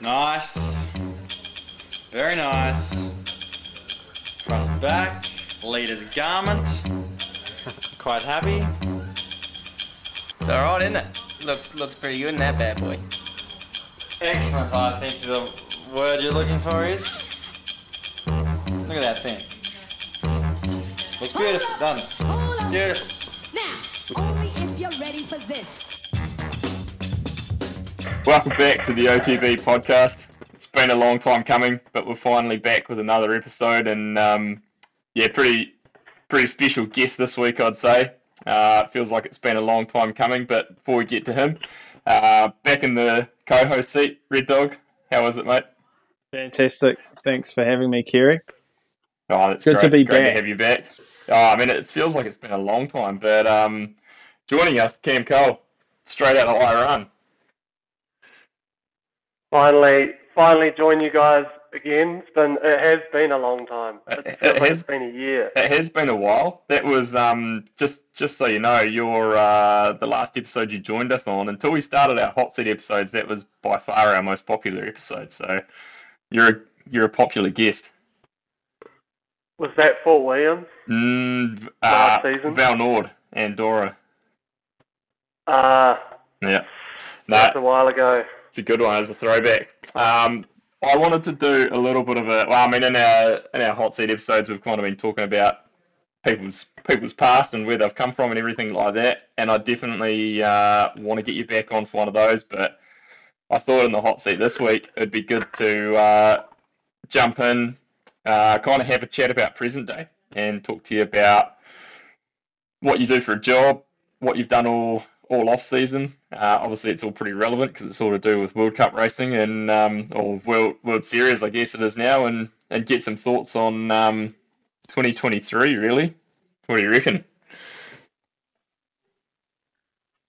Nice. Very nice. Front and back. Leader's garment. Quite happy. It's alright, isn't it? Looks looks pretty good in that bad boy. Excellent, I think the word you're looking for is. Look at that thing. Look beautiful, doesn't it? Beautiful. Now, only if you're ready for this. Welcome back to the OTB podcast. It's been a long time coming, but we're finally back with another episode, and um, yeah, pretty pretty special guest this week, I'd say. Uh, it feels like it's been a long time coming, but before we get to him, uh, back in the co-host seat, Red Dog. How was it, mate? Fantastic. Thanks for having me, Kerry. Oh, that's Good great. to be great back. to have you back. Oh, I mean, it feels like it's been a long time, but um, joining us, Cam Cole, straight out of Iran. Finally, finally join you guys again. It's been, it has been a long time. It It- feels it has- been a year. It has been a while. That was um, just just so you know, your uh, the last episode you joined us on. Until we started our hot seat episodes, that was by far our most popular episode. So you're a, you're a popular guest. Was that Fort William? Mm, uh, Last season? Val Nord and Dora. Uh, Yeah, no, that's a while ago. it's a good one as a throwback. Um, I wanted to do a little bit of a. Well, I mean, in our in our hot seat episodes, we've kind of been talking about people's people's past and where they've come from and everything like that. And I definitely uh, want to get you back on for one of those. But I thought in the hot seat this week, it'd be good to uh, jump in, uh, kind of have a chat about present day and talk to you about what you do for a job, what you've done all all off season. Uh, obviously, it's all pretty relevant because it's all to do with World Cup racing and um, or World World Series, I guess it is now, and and get some thoughts on um, 2023. Really, what do you reckon?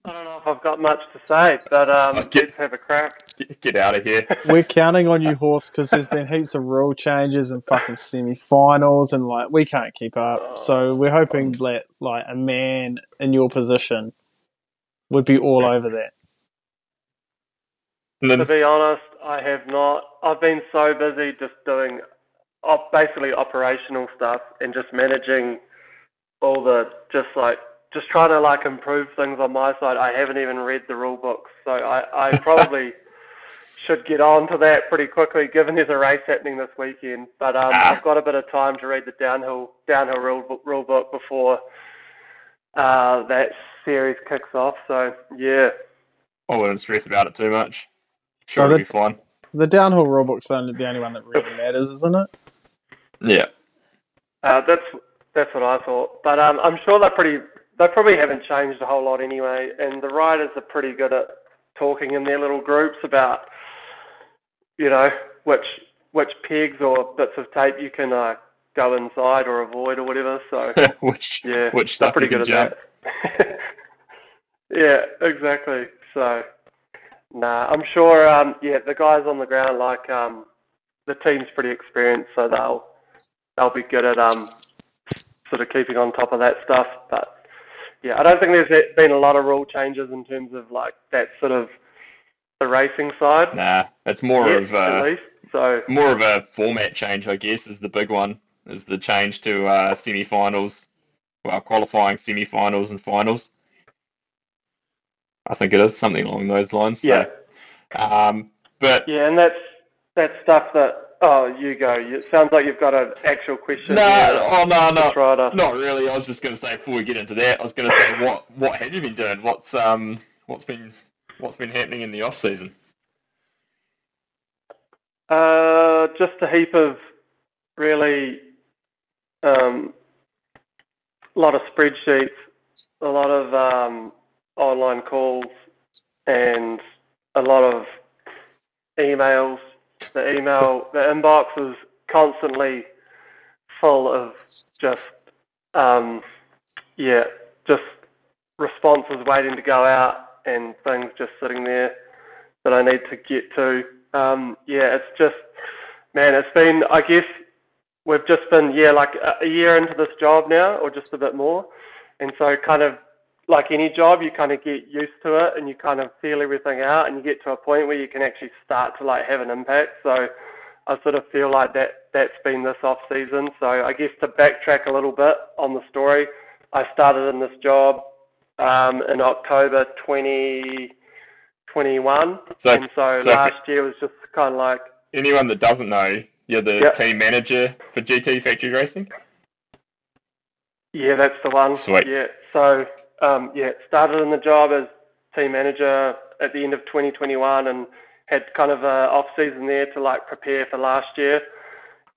I don't know if I've got much to say, but um, Okay. let's have a crack. Get, get out of here. We're counting on you, horse, because there's been heaps of rule changes and fucking semi-finals, and like we can't keep up. So we're hoping that like a man in your position would be all over that. And To be honest, I have not. I've been so busy just doing op- basically operational stuff and just managing all the just like just trying to like improve things on my side. I haven't even read the rule books, so I, I probably should get on to that pretty quickly, given there's a race happening this weekend. But um, Ah. I've got a bit of time to read the downhill downhill rule book, rule book before uh, that series kicks off. So yeah. I wouldn't stress about it too much. Sure, Oh, it'll be fine. The downhill rulebook's the only, the only one that really matters, isn't it? Yeah. Uh, that's that's what I thought. But um, I'm sure they're pretty. They probably haven't changed a whole lot anyway. And the riders are pretty good at talking in their little groups about, you know, which which pegs or bits of tape you can uh, go inside or avoid or whatever. So which yeah, which they're stuff pretty you good can at jump. that. yeah, exactly. So, nah, I'm sure. Um, yeah, the guys on the ground, like um, the team's pretty experienced, so they'll they'll be good at um, sort of keeping on top of that stuff. But yeah, I don't think there's been a lot of rule changes in terms of like that sort of the racing side. Nah, it's more yet, of at uh, least. So more of a format change, I guess, is the big one. Is the change to uh, semi-finals, well, qualifying semi-finals and finals. I think it is something along those lines. yeah, So, um, but yeah, and that's that's stuff that. Oh, you go. It sounds like you've got an actual question. no, oh no, no, not really. I was just going to say before we get into that, I was going to say what what have you been doing? What's um what's been what's been happening in the off season? Uh, just a heap of really um, a lot of spreadsheets, a lot of um, online calls, and a lot of emails. The email, the inbox was constantly full of just, um, yeah, just responses waiting to go out and things just sitting there that I need to get to. Um, yeah, it's just, man, it's been, I guess, we've just been, yeah, like a, a year into this job now, or just a bit more. And so, kind of like any job, you kind of get used to it and you kind of feel everything out, and you get to a point where you can actually start to like have an impact. So I sort of feel like that that's been this off season. So I guess to backtrack a little bit on the story, I started in this job um, in October 2021, So, and so, so last year was just kind of like anyone that doesn't know, you're the Yep. team manager for GT Factory Racing. Yeah, that's the one. Sweet. Yeah. So, um, yeah, started in the job as team manager at the end of 2021 and had kind of a off season there to like prepare for last year.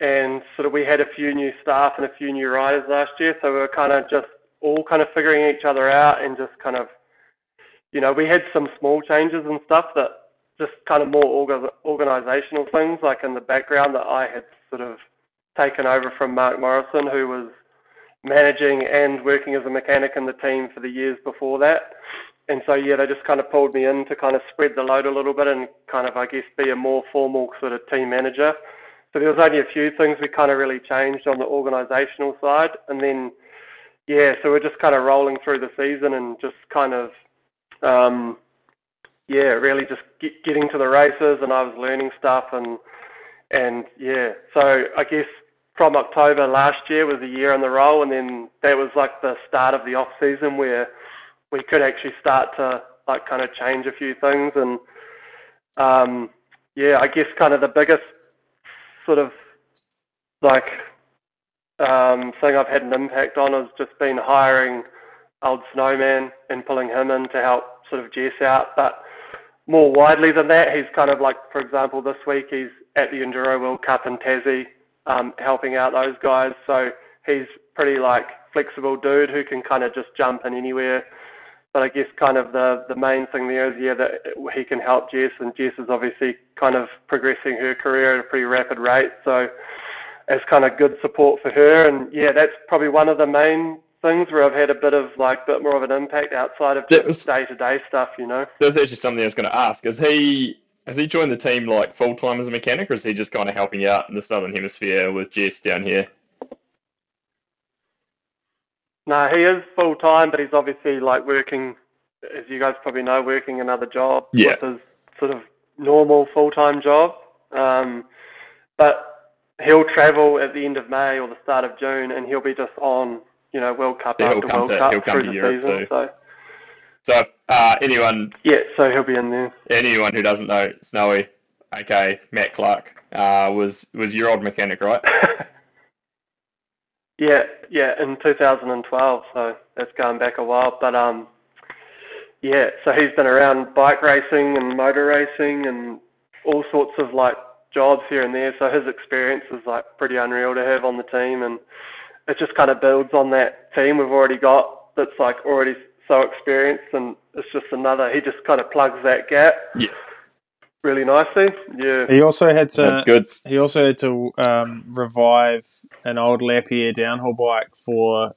And sort of we had a few new staff and a few new riders last year, so we were kind of just all kind of figuring each other out and just kind of, you know, we had some small changes and stuff that just kind of more orga- organizational things like in the background that I had sort of taken over from Mark Morrison, who was managing and working as a mechanic in the team for the years before that. And so, yeah, they just kind of pulled me in to kind of spread the load a little bit and kind of, I guess, be a more formal sort of team manager. So there was only a few things we kind of really changed on the organisational side. And then, yeah, so we're just kind of rolling through the season and just kind of, um, yeah, really just get, getting to the races and I was learning stuff and, and yeah, so I guess from October last year was a year in the role, and then that was like the start of the off season where we could actually start to like kind of change a few things, and um, yeah, I guess kind of the biggest sort of like um, thing I've had an impact on has just been hiring old snowman and pulling him in to help sort of Jess out, but more widely than that, he's kind of like, for example, this week he's at the Enduro World Cup in Tassie, um, helping out those guys. So he's pretty like flexible dude who can kind of just jump in anywhere. But I guess kind of the the main thing there is yeah that he can help Jess, and Jess is obviously kind of progressing her career at a pretty rapid rate. So as kind of good support for her, and yeah, that's probably one of the main things where I've had a bit of like bit more of an impact outside of just day to day stuff, you know. That's actually something I was going to ask. Is he has he joined the team like full time as a mechanic, or is he just kind of helping out in the southern hemisphere with Jess down here? No, he is full time, but he's obviously like working, as you guys probably know, working another job Yeah. with his sort of normal full time job. Um, but he'll travel at the end of May or the start of June, and he'll be just on, you know, World Cup Yeah, he'll after come World to- Cup through the Europe season. too. So So uh, anyone yeah, so he'll be in there. anyone who doesn't know Snowy, okay, Matt Clark, uh, was was your old mechanic, right? Yeah, yeah, in 2012, so that's going back a while. But um, yeah, so he's been around bike racing and motor racing and all sorts of like jobs here and there. So his experience is like pretty unreal to have on the team, and it just kind of builds on that team we've already got that's like already so experienced, and it's just another. He just kind of plugs that gap Yeah, really nicely. Yeah. He also had to. that's good. He also had to um, revive an old Lapierre downhill bike for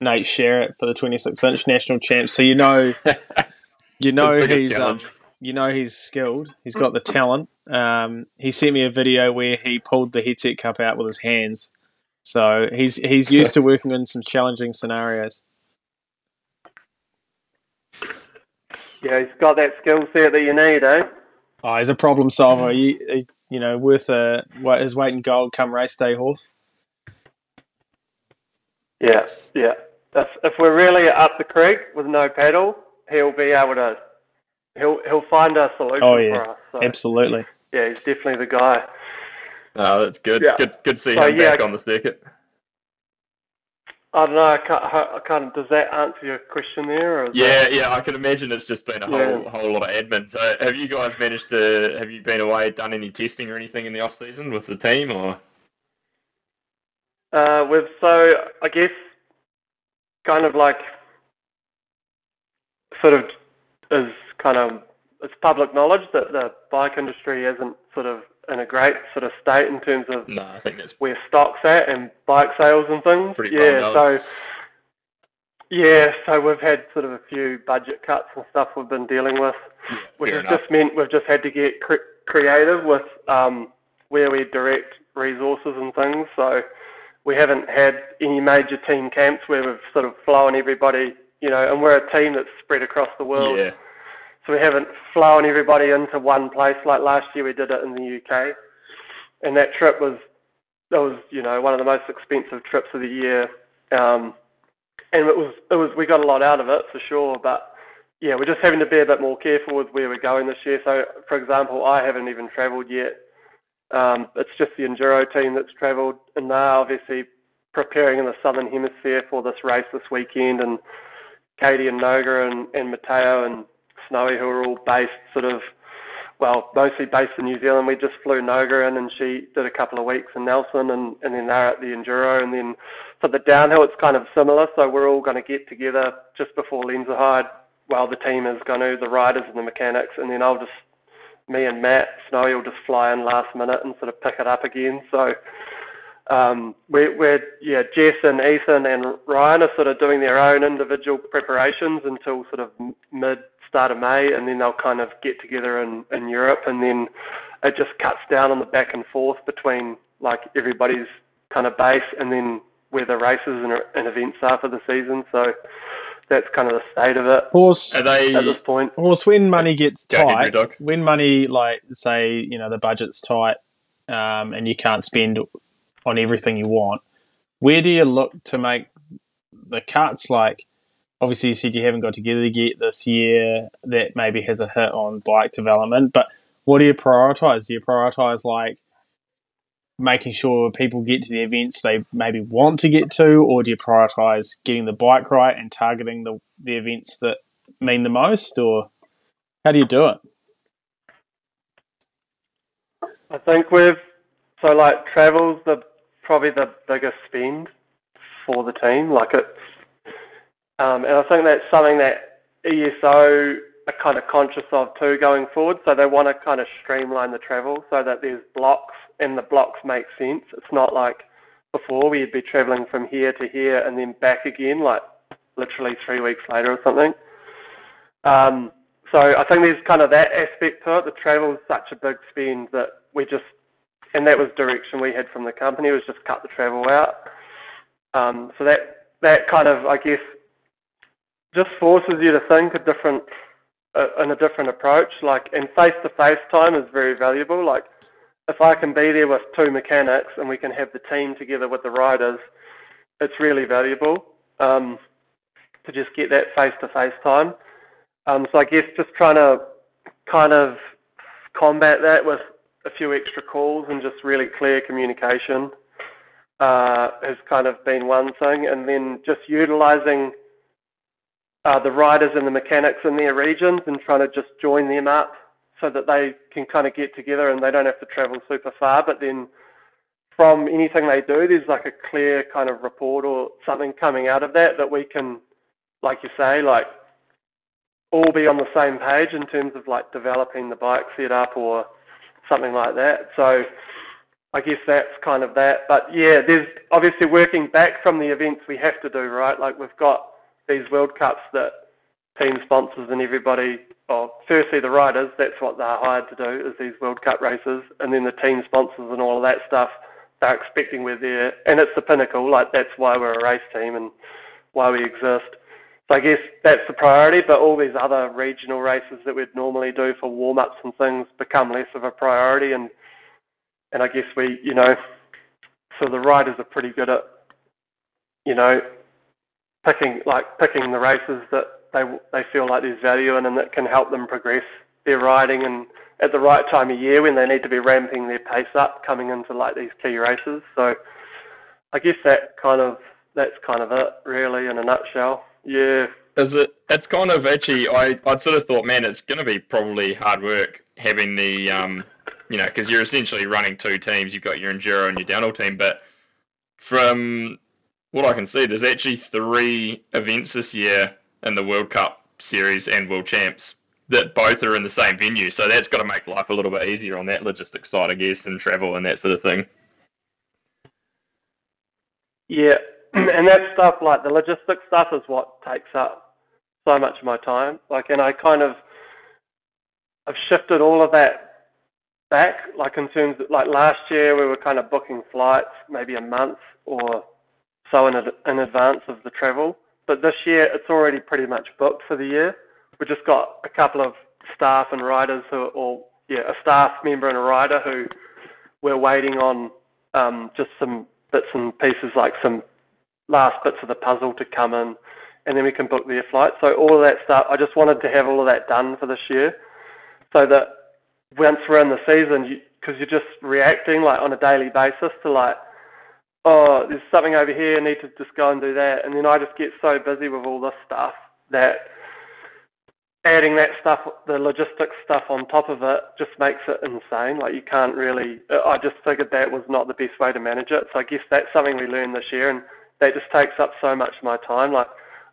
Nate Sherritt for the 26 inch national champ. So you know, you know he's um, you know he's skilled. He's got the talent. Um, he sent me a video where he pulled the headset cup out with his hands. So he's he's used to working in some challenging scenarios. Yeah, he's got that skill set that you need, eh? Oh, he's a problem solver. You, he- you know, worth a what his weight in gold come race day horse. Yeah, yeah. If if we're really up the creek with no paddle, he'll be able to. He'll he'll find a solution Oh, yeah. for us. So, Absolutely. yeah, he's definitely the guy. Oh, that's good. Yeah. Good, good to see So, him yeah, back on the circuit. I don't know. I can't, I can't. Does that answer your question there? Or Yeah, that- yeah, I can imagine it's just been a Yeah. whole whole lot of admin. So, have you guys managed to? Have you been away, done any testing or anything in the off season with the team, or? Uh, with so I guess kind of like sort of is kind of it's public knowledge that the bike industry isn't sort of in a great sort of state in terms of No, I think that's where stock's at and bike sales and things. Pretty well yeah, known. so yeah, so we've had sort of a few budget cuts and stuff we've been dealing with, yeah, which has enough. just meant we've just had to get cre- creative with um, where we direct resources and things. So we haven't had any major team camps where we've sort of flown everybody, you know, and we're a team that's spread across the world. Yeah. So we haven't flown everybody into one place like last year we did it in the UK, and that trip was that was you know one of the most expensive trips of the year, um, and it was it was we got a lot out of it for sure, but yeah, we're just having to be a bit more careful with where we're going this year. So for example, I haven't even travelled yet. Um, it's just the enduro team that's travelled, and they're obviously preparing in the southern hemisphere for this race this weekend, and Katie and Noga and, and Matteo and Snowy, who are all based sort of, well, mostly based in New Zealand. We just flew Noga in and she did a couple of weeks in Nelson and, and then they're at the Enduro. And then for the downhill, it's kind of similar. So we're all going to get together just before Lenzerheide. Well, the team is going to, the riders and the mechanics. And then I'll just, me and Matt Snowy will just fly in last minute and sort of pick it up again. So, um, we're, we're, yeah, Jess and Ethan and Ryan are sort of doing their own individual preparations until sort of mid start of May, and then they'll kind of get together in, in Europe, and then it just cuts down on the back and forth between like everybody's kind of base, and then where the races and, and events are for the season. So that's kind of the state of it Horse, Are they? at this point. horse. When money gets Go ahead, tight, when money like say you know the budget's tight, um, and you can't spend on everything you want, where do you look to make the cuts? Like, obviously, you said you haven't got together yet this year. That maybe has a hit on bike development. But what do you prioritize? Do you prioritize like making sure people get to the events they maybe want to get to, or do you prioritize getting the bike right and targeting the the events that mean the most, or how do you do it? I think we've so like travel's the probably the biggest spend for the team. Like it's, um, and I think that's something that ESO are kind of conscious of too going forward. So they want to kind of streamline the travel so that there's blocks and the blocks make sense. It's not like before we'd be traveling from here to here and then back again, like literally three weeks later or something. Um, so I think there's kind of that aspect to it. The travel is such a big spend that we just, and that was direction we had from the company was just cut the travel out. Um, so that that kind of, I guess, just forces you to think a different, uh, in a different approach. Like, and face-to-face time is very valuable. Like, if I can be there with two mechanics and we can have the team together with the riders, it's really valuable um, to just get that face-to-face time. Um, so I guess just trying to kind of combat that with a few extra calls and just really clear communication uh, has kind of been one thing, and then just utilising uh, the riders and the mechanics in their regions and trying to just join them up so that they can kind of get together and they don't have to travel super far. But then from anything they do, there's like a clear kind of report or something coming out of that that we can, like you say, like all be on the same page in terms of like developing the bike setup or something like that. So I guess that's kind of that. But yeah, there's obviously working back from the events we have to do, right? Like we've got these World Cups that team sponsors and everybody, well, firstly the riders, that's what they're hired to do, is these World Cup races, and then the team sponsors and all of that stuff, they're expecting we're there, and it's the pinnacle, like that's why we're a race team and why we exist. So I guess that's the priority, but all these other regional races that we'd normally do for warm-ups and things become less of a priority, and and I guess we, you know, so the riders are pretty good at, you know, picking like picking the races that they they feel like there's value in and that can help them progress their riding and at the right time of year when they need to be ramping their pace up coming into like these key races. So I guess that kind of that's kind of it really in a nutshell. Yeah. Is it? It's kind of actually. I I sort of thought, man, it's going to be probably hard work having the um, you know, because you're essentially running two teams. You've got your enduro and your downhill team, but from what I can see, there's actually three events this year in the World Cup series and World Champs that both are in the same venue. So that's got to make life a little bit easier on that logistics side, I guess, and travel and that sort of thing. Yeah, and that stuff, like the logistics stuff, is what takes up so much of my time. Like, and I kind of, I've shifted all of that back. Like in terms of, like last year, we were kind of booking flights maybe a month or so in ad- in advance of the travel but this year it's already pretty much booked for the year. We've just got a couple of staff and riders who, or yeah, a staff member and a rider who we're waiting on um, just some bits and pieces, like some last bits of the puzzle to come in, and then we can book their flight. So all of that stuff, I just wanted to have all of that done for this year, so that once we're in the season, because you, are just reacting like on a daily basis to like, oh, there's something over here, I need to just go and do that, and then I just get so busy with all this stuff that adding that stuff, the logistics stuff on top of it, just makes it insane. Like you can't really. I just figured that was not the best way to manage it. So I guess that's something we learned this year, and that just takes up so much of my time. Like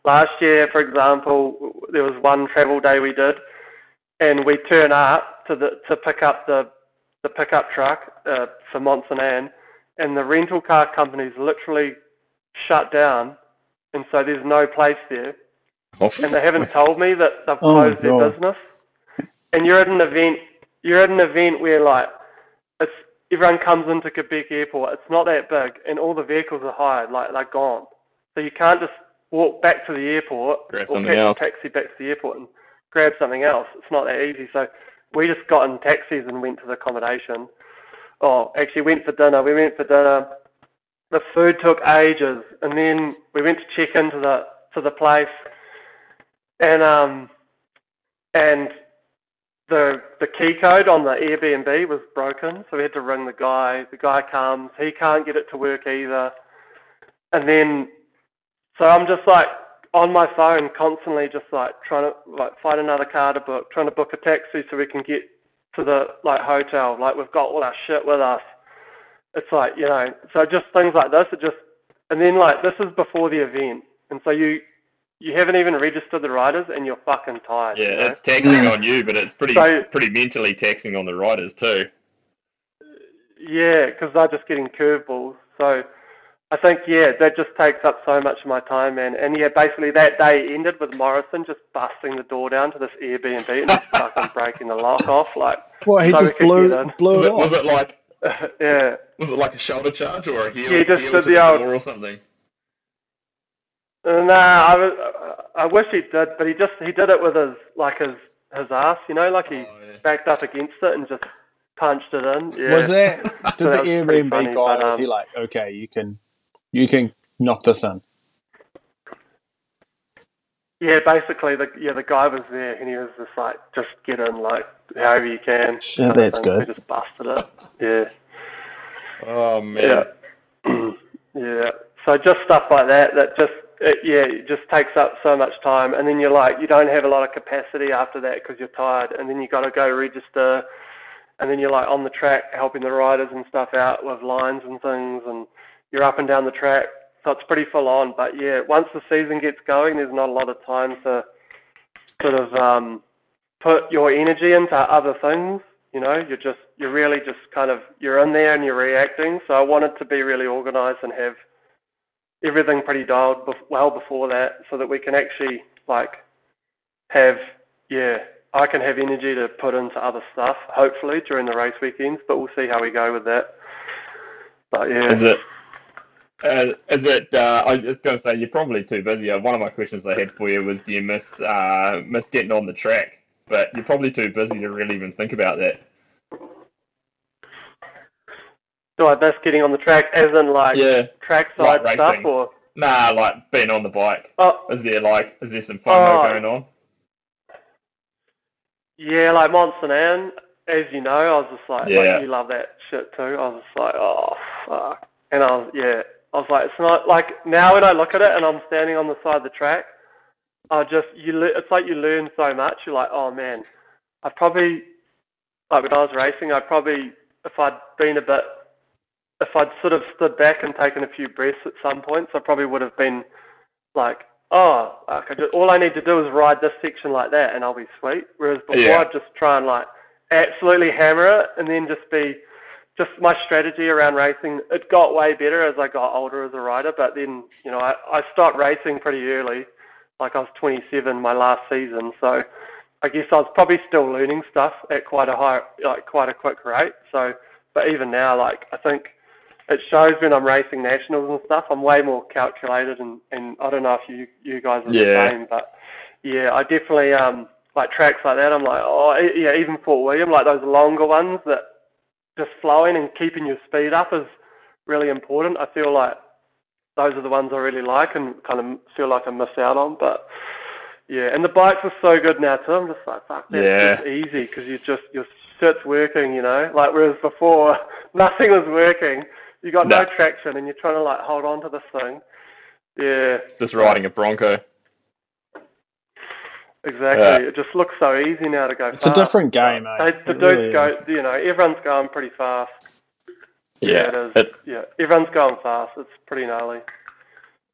last year, for example, there was one travel day we did, and we turn up to the to pick up the the pickup truck uh, for Mont-Sainte-Anne, and the rental car companies literally shut down, and so there's no place there and they haven't told me that they've Oh, closed their God. business. And you're at an event, you're at an event where like it's everyone comes into Quebec Airport. It's not that big, and all the vehicles are hired, like they're gone. So you can't just walk back to the airport Grab or something catch else. a taxi back to the airport and grab something else. It's not that easy. So we just got in taxis and went to the accommodation. Oh, actually went for dinner. We went for dinner. The food took ages, and then we went to check into the to the place and um, and the the key code on the Airbnb was broken, so we had to ring the guy. The guy comes, he can't get it to work either, and then so I'm just like on my phone constantly, just like trying to like find another car to book, trying to book a taxi so we can get to the like hotel. Like we've got all our shit with us. It's like you know, so just things like this. It just and then like this is before the event, and so you you haven't even registered the riders and you're fucking tired. you Yeah, know? it's taxing on you, but it's pretty So- pretty mentally taxing on the riders too. Yeah, because they're just getting curveballs. So I think yeah, that just takes up so much of my time, man. And yeah, basically that day ended with Morrison just busting the door down to this Airbnb and just fucking breaking the lock off, like What he So just we blew in. blew Was it it, was it like yeah. was it like a shoulder charge or a heel, Yeah, just heel did to the the old- door or something? Uh, Nah, I, was, I wish he did, but he just he did it with his like his his ass, you know, like he Oh, yeah. backed up against it and just punched it in. Yeah. Was that did So the was Airbnb funny, guy but, was um, he like, okay, you can you can knock this in? Yeah, basically, the yeah the guy was there and he was just like, just get in like however you can. Shit, kind of that's thing. good. We just busted it. Yeah. Oh man. Yeah. yeah. So just stuff like that that just it, yeah it just takes up so much time, and then you're like you don't have a lot of capacity after that because you're tired, and then you got to go register, and then you're like on the track helping the riders and stuff out with lines and things, and you're up and down the track. So it's pretty full on. But yeah, once the season gets going, there's not a lot of time to sort of um, put your energy into other things. You know, you're just you're really just kind of you're in there and you're reacting. So I wanted to be really organised and have everything pretty dialed bef- well before that, so that we can actually like have yeah I can have energy to put into other stuff hopefully during the race weekends. But we'll see how we go with that. But yeah, Is it? Uh, is it? Uh, I was just going to say you're probably too busy. Uh, one of my questions I had for you was, do you miss uh, miss getting on the track? But you're probably too busy to really even think about that. do I miss getting on the track as in like Yeah. trackside Like stuff or Nah, like being on the bike. oh Is there like is there some FOMO Oh. going on? Yeah, like Mont-Sainte-Anne, as you know, I was just like, Yeah. like you love that shit too. I was just like, oh fuck, and I was yeah, I was like, it's not like now when I look at it and I'm standing on the side of the track, I just you le- it's like you learn so much. You're like, oh man, I probably like when I was racing, I probably if I'd been a bit, if I'd sort of stood back and taken a few breaths at some points, I probably would have been like, oh, could just, all I need to do is ride this section like that, and I'll be sweet. Whereas before, Yeah. I'd just try and like absolutely hammer it, and then just be just my strategy around racing. It got way better as I got older as a rider, but then you know I, I stopped racing pretty early. Like I was 27 my last season, so I guess I was probably still learning stuff at quite a high, like quite a quick rate. So, but even now, like I think it shows when I'm racing nationals and stuff. I'm way more calculated, and, and I don't know if you you guys are Yeah. the same, but yeah, I definitely um like tracks like that. I'm like, oh yeah, even Fort William, like those longer ones that just flowing and keeping your speed up is really important. I feel like those are the ones I really like and kind of feel like I miss out on, but. Yeah, and the bikes are so good now too. I'm just like, fuck, that's Yeah. just easy because you just your shit's working, you know. Like whereas before, nothing was working. You got no No. traction, and you're trying to like hold on to this thing. Yeah, Just riding a Bronco. Exactly. It just looks so easy now to go. Fast. It's a different game, They, mate. the It dudes really go, is. you know, everyone's going pretty fast. Yeah, it is. it, yeah, everyone's going fast. It's pretty gnarly.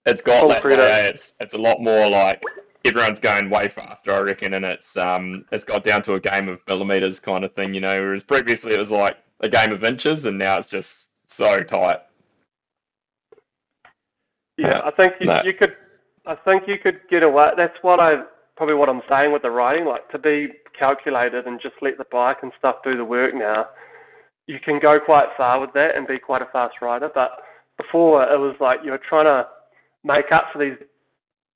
it's got Full that way. eh? It's it's a lot more like everyone's going way faster, I reckon, and it's um it's got down to a game of millimeters kind of thing, you know. Whereas previously it was like a game of inches, and now it's just so tight. Yeah, Yeah. I think you, No. you could. I think you could get away. That's what I probably what I'm saying with the riding, like to be calculated and just let the bike and stuff do the work. Now, you can go quite far with that and be quite a fast rider. But before it was like you were trying to make up for these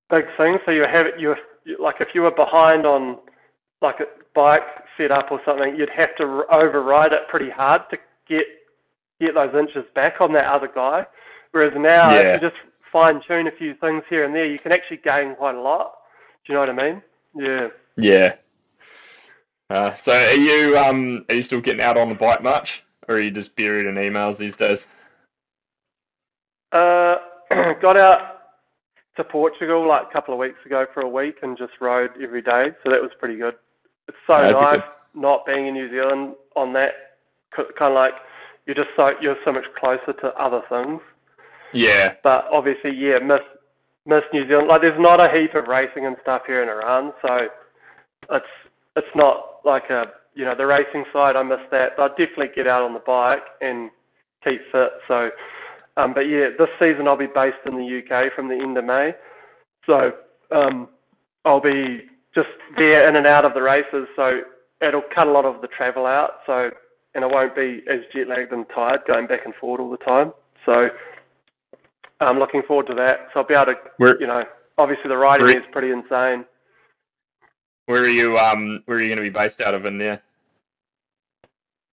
big things. So you have it you like if you were behind on like a bike setup or something, you'd have to override it pretty hard to get get those inches back on that other guy. Whereas now, Yeah. if you just fine tune a few things here and there, you can actually gain quite a lot. Do you know what I mean? Yeah. Yeah. Uh, so are you um are you still getting out on the bike much, or are you just buried in emails these days? Uh, got out to Portugal like a couple of weeks ago for a week and just rode every day, so that was pretty good. It's so nice not being in New Zealand on that kind of like you're just so you're so much closer to other things. Yeah, But obviously, yeah, miss miss New Zealand. Like, there's not a heap of racing and stuff here in Iran, so it's it's not like a you know the racing side. I miss that, but I definitely get out on the bike and keep fit. So, um, but yeah, this season I'll be based in the UK from the end of May, so um, I'll be just there in and out of the races. So it'll cut a lot of the travel out. So and I won't be as jet lagged and tired going back and forward all the time. So I'm looking forward to that. So I'll be able to, where you know, obviously the riding Re- is pretty insane. where are you um where are you going to be based out of in there?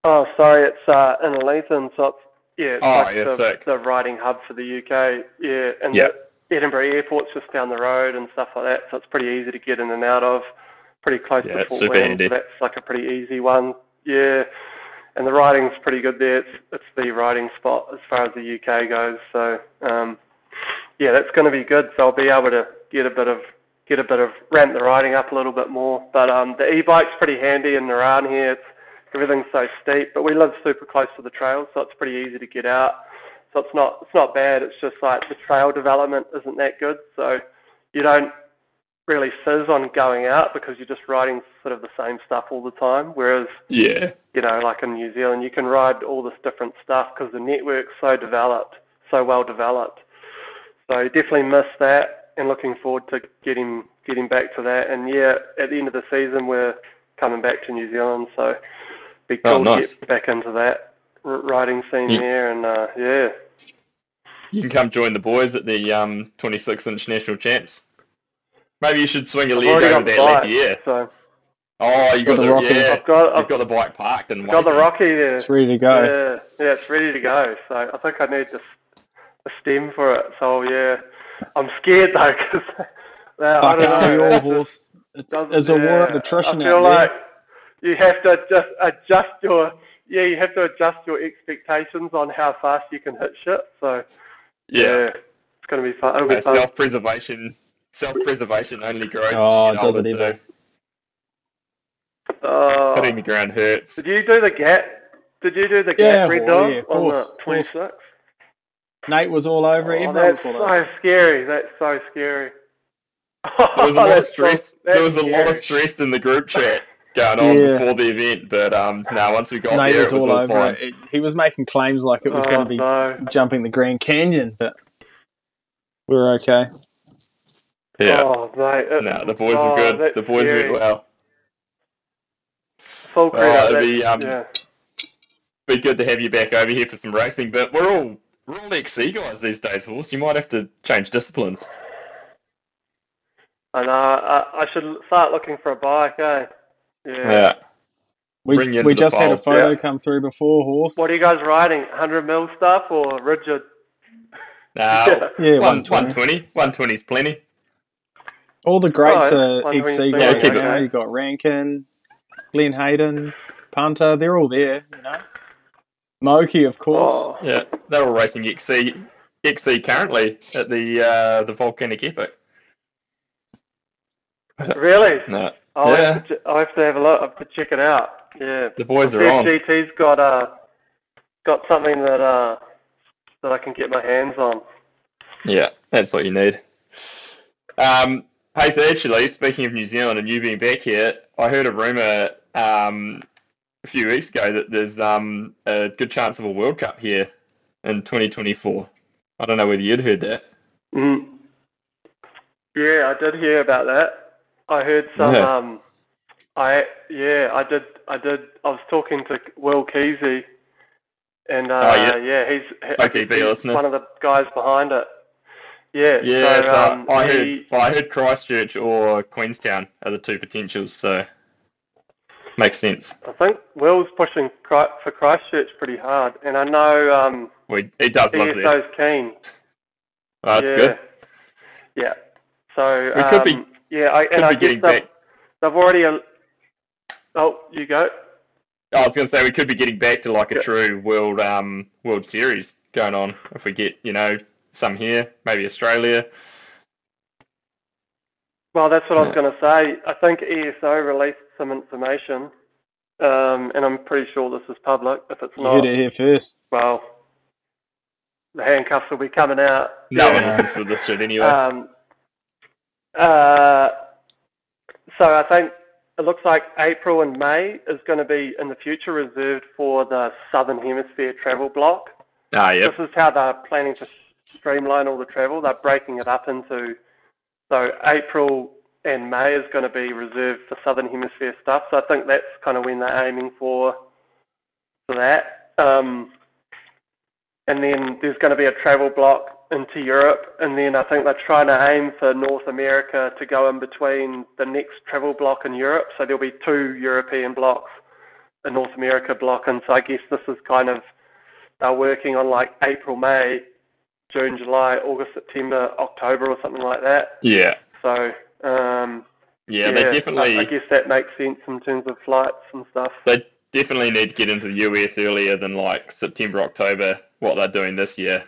Oh, sorry, it's uh, Innerleithen, so it's yeah, it's Oh, like yeah, the, sick. the riding hub for the UK. Yeah, and Yeah. the Edinburgh Airport's just down the road and stuff like that, so it's pretty easy to get in and out of. Pretty close Yeah, to Fort handy. so that's like a pretty easy one. Yeah, and the riding's pretty good there. It's it's the riding spot as far as the UK goes. So um, yeah, that's going to be good. So I'll be able to get a bit of get a bit of ramp the riding up a little bit more. But um, the e-bike's pretty handy in Iran here. It's everything's so steep, but we live super close to the trails, so it's pretty easy to get out. So it's not it's not bad. It's just like the trail development isn't that good, so you don't really fizz on going out because you're just riding sort of the same stuff all the time. Whereas Yeah, you know, like in New Zealand, you can ride all this different stuff because the network's so developed, so well developed. So definitely miss that, and looking forward to getting getting back to that. And yeah, at the end of the season, we're coming back to New Zealand, so be Oh, cool nice. to get back into that riding scene Yeah. there. And uh, yeah, you can come join the boys at the um 26 inch national champs. Maybe you should swing a I've leg already over got the that left yeah. so Oh, you Got got, the the, Rocky. yeah. I've got You've I've got the bike parked and got the. Rocky there. It's ready to go. Yeah, yeah, it's ready to go. So I think I need the, the stem for it. So yeah, I'm scared though because I Fuck don't know. we that horse. It's, doesn't- a war of yeah, attrition I feel out like there. you have to just adjust your yeah, you have to adjust your expectations on how fast you can hit shit. So Yeah. it's gonna be fun. It'll be fun. Self preservation self preservation only grows. Oh, you get does it older ever. too. Uh, Hitting the ground hurts. did you do the gap? Did you do the Yeah, gap red well, dog yeah, of on course, the 26? Nate was all over it. Oh, Everyone that's was all over. so scary. That's so scary. There was a lot of That's so- stress. there was a lot of stress in the group chat going on Yeah. before the event, but um, now once we got Nate there, was it was all all over fine. it. it. He was making claims like it was oh, going to be no. jumping the Grand Canyon, but we were okay. Yeah. Oh, mate. it- no, the boys oh, were good. The boys scary. went well. Full credit. Oh, it'd be, um, yeah. Be good to have you back over here for some racing, but we're all We're all XC guys these days, horse. You might have to change disciplines. I know. I, I should start looking for a bike, eh? Yeah. Yeah. We, we into the just had a photo Yeah. come through before horse. What are you guys riding? 100 mil stuff or rigid? Nah, yeah, one, 120. 120. 120 is plenty. All the greats Alright, are 120 XC speed, guys. keep you it- know, you got Rankin, Glenn Hayden, Punter. They're all there. You know, Moki, of course. Oh, Yeah, they're all racing XC, XC currently at the uh, the Volcanic Epic. really? No, I'll, Yeah. have to, I'll have to have a look. I have to check it out. Yeah. the boys are on. GT's got uh, got something that uh, that I can get my hands on. Yeah, that's what you need. Um, hey, so actually, speaking of New Zealand and you being back here, I heard a rumor um, a few weeks ago that there's um, a good chance of a World Cup here in 2024. I don't know whether you'd heard that. Mm. Yeah, I did hear about that. I heard some. Yeah. Um, I yeah, I did. I did. I was talking to Will Keesey, and uh, Oh, yeah. yeah, he's, OTB he's one of the guys behind it. Yeah. Yeah, so, um, I heard he- I heard Christchurch or Queenstown are the two potentials. So makes sense. I think Will's pushing for Christchurch pretty hard, and I know um, We, he does love that. ESO's keen. Oh, that's yeah. good. Yeah. So We could be- um, yeah, I, Could and I be guess getting they've, back. they've already. Oh, you go. I was going to say we could be getting back to like a Yeah. true world um World Series going on if we get you know some here, maybe Australia. Well, that's what I was going to say. I think ESO released some information, um, and I'm pretty sure this is public. If it's not, You not, heard it here first. well, the handcuffs will be coming out. No Yeah. one listens to this shit anyway. Um, uh, so I think it looks like April and May is going to be in the future reserved for the Southern Hemisphere travel block. ah, yep. This is how they're planning to streamline all the travel. They're breaking it up into so April and May is going to be reserved for Southern Hemisphere stuff. So I think that's kind of when they're aiming for for that. Um, and then there's going to be a travel block into Europe, and then I think they're trying to aim for North America to go in between the next travel block in Europe. So there'll be two European blocks, a North America block, and so I guess this is kind of they're working on like April, May, June, July, August, September, October, or something like that. Yeah, So um, yeah, they definitely I, I guess that makes sense in terms of flights and stuff. they definitely need to get into the US earlier than like September, October. What they're doing this year,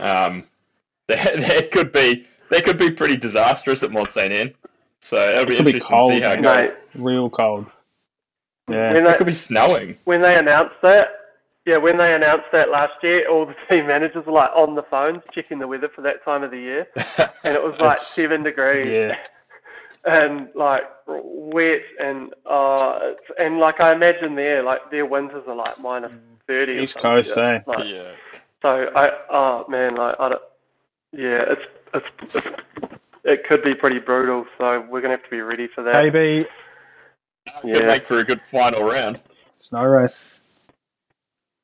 um, that, that could be that could be pretty disastrous at Mont Saint Anne. So it'll be It could be interesting to see cold, how it goes. Mate, Real cold. Yeah. when It they, could be snowing. when they announced that, yeah, when they announced that last year, all the team managers were like on the phones checking the weather for that time of the year, and it was like seven degrees Yeah. and like wet and uh, and like I imagine there, like their winters are like minus thirty. East something, Coast, yeah. eh? Like, yeah. So I, oh man, like I don't, yeah, it's, it's it's it could be pretty brutal. So we're gonna have to be ready for that. KB, Could Yeah. make for a good final round. snow race.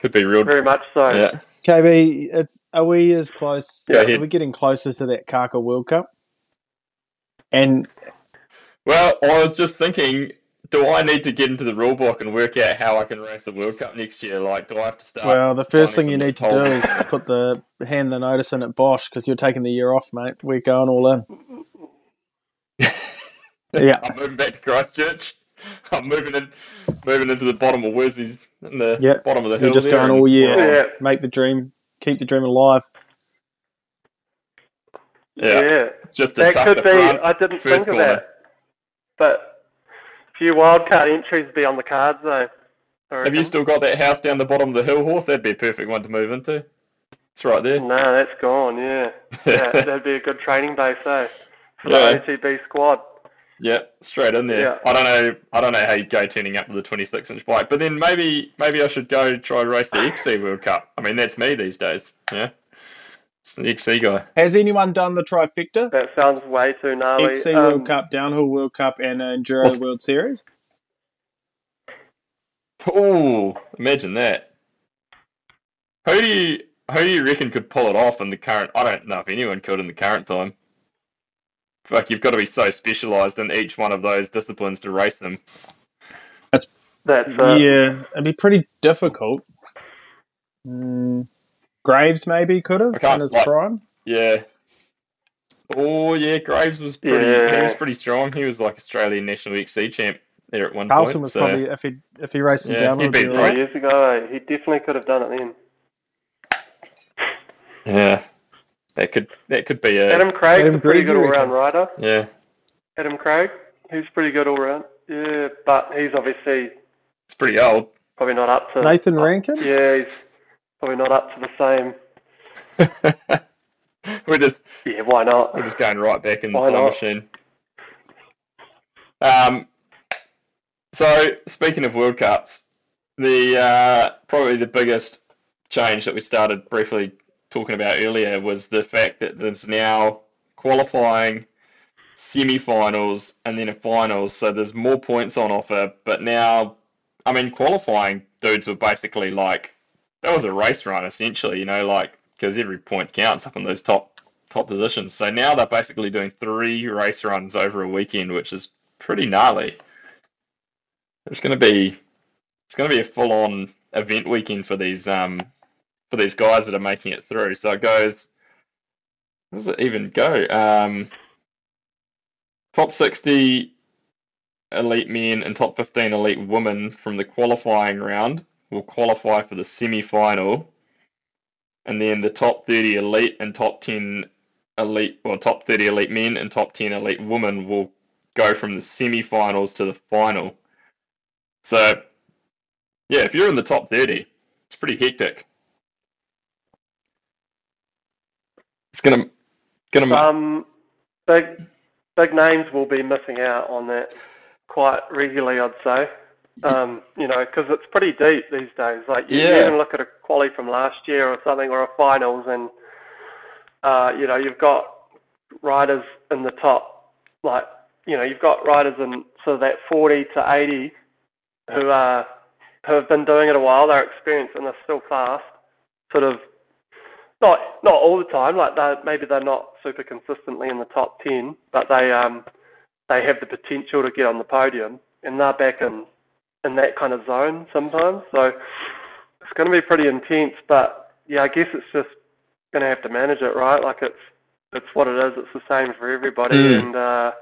Could be real. Very much so. Yeah. KB, it's are we as close? Yeah, ahead. Are we getting closer to that Kaka World Cup? And Well, I was just thinking, do I need to get into the rule book and work out how I can race the World Cup next year? Like, do I have to start? well, the first thing you need to do is put the hand the notice in at Bosch because you're taking the year off, mate. We're going all in. Yeah. I'm moving back to Christchurch. I'm moving in, moving into the bottom of Worsie's, in the Yep. bottom of the hill. You're just there going all year. Yeah. Make the dream, keep the dream alive. Yeah, yeah. just to That tuck could the be. I didn't first think of corner. that. But a few wildcard entries would be on the cards though. Have you still got that house down the bottom of the hill, horse? That'd be a perfect one to move into. It's right there. No, that's gone. Yeah, yeah that'd be a good training base, eh? For Yeah. the ATB squad. Yeah, straight in there. Yeah. I don't know. I don't know how you go turning up with a 26 inch bike, but then maybe maybe I should go try to race the XC World Cup. I mean, that's me these days. Yeah, it's the XC guy. Has anyone done the trifecta? That sounds way too gnarly. XC Um, World Cup, Downhill World Cup, and Enduro What's- World Series? Oh, imagine that. Who do you? who do you reckon could pull it off in the current? I don't know if anyone could in the current time. Like you've got to be so specialised in each one of those disciplines to race them. That's uh, yeah, it'd be pretty difficult. Mm, Graves maybe could have I can't- in his like- prime. Yeah. Oh yeah, Graves was pretty. He was pretty strong. He was like Australian national XC champ there at one Carlson point. was so- probably if he if he raced him Yeah, down, he'd would be be right. years ago. He definitely could have done it then. yeah, that could that could be a Adam Craig, Adam a pretty good all-round rider. yeah. Adam Craig, he's pretty good all-round. Yeah, but he's obviously It's pretty old. probably not up to Nathan Rankin. Yeah, he's probably not up to the same. we're just Yeah, why not? we're just going right back in the Why time not? machine. Um. So speaking of World Cups, the uh, probably the biggest change that we started briefly talking about earlier was the fact that there's now qualifying, semi-finals, and then a finals. So there's more points on offer. But now, I mean, qualifying dudes were basically like that was a race run essentially. You know, like because every point counts up in those top top positions. So now they're basically doing three race runs over a weekend, which is pretty gnarly. It's going to be it's going to be a full on event weekend for these um for these guys that are making it through. So it goes. Does it even go? Um, top sixty elite men and top fifteen elite women from the qualifying round will qualify for the semi final, and then the top thirty elite and top ten elite, well, top 30 elite men and top 10 elite women will go from the semi-finals to the final. So, yeah, if you're in the top 30, it's pretty hectic. It's gonna, gonna. Um, big big names will be missing out on that quite regularly, I'd say. Um, you know, because it's pretty deep these days. Like you Yeah. even look at a quali from last year or something, or a finals, and uh, you know you've got riders in the top, like you know you've got riders in sort of that 40 to 80 who are who have been doing it a while. They're experienced and they're still fast. Sort of not not all the time. Like they maybe they're not super consistently in the top ten, but they um they have the potential to get on the podium, and they're back in in that kind of zone sometimes. So it's going to be pretty intense. But yeah, I guess it's just going to have to manage it, right? Like it's it's what it is. It's the same for everybody, Mm. and uh,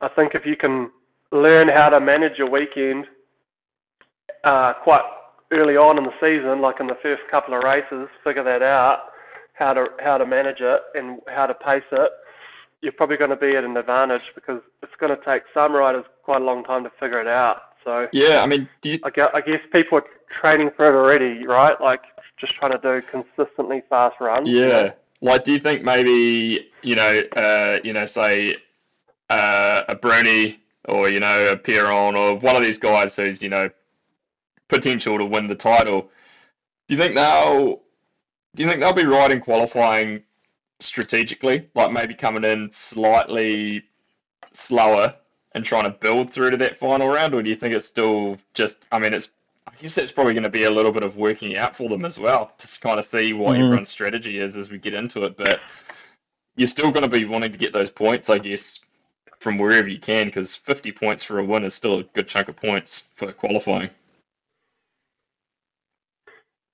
I think if you can learn how to manage your weekend uh, quite early on in the season, like in the first couple of races, figure that out, how to how to manage it and how to pace it, you're probably going to be at an advantage because it's going to take some riders quite a long time to figure it out. So yeah, I mean, do you, I guess, I guess people are training for it already, right? Like just trying to do consistently fast runs. Yeah. Like, do you think maybe you know, uh, you know, say uh, a Bruni or you know a Pierron or one of these guys who's you know potential to win the title? Do you think they'll? Do you think they'll be riding qualifying strategically, like maybe coming in slightly slower and trying to build through to that final round, or do you think it's still just? I mean, it's. I guess that's probably going to be a little bit of working out for them as well, to kind of see what Mm. everyone's strategy is as we get into it. But you're still going to be wanting to get those points, I guess, from wherever you can, because 50 points for a win is still a good chunk of points for qualifying.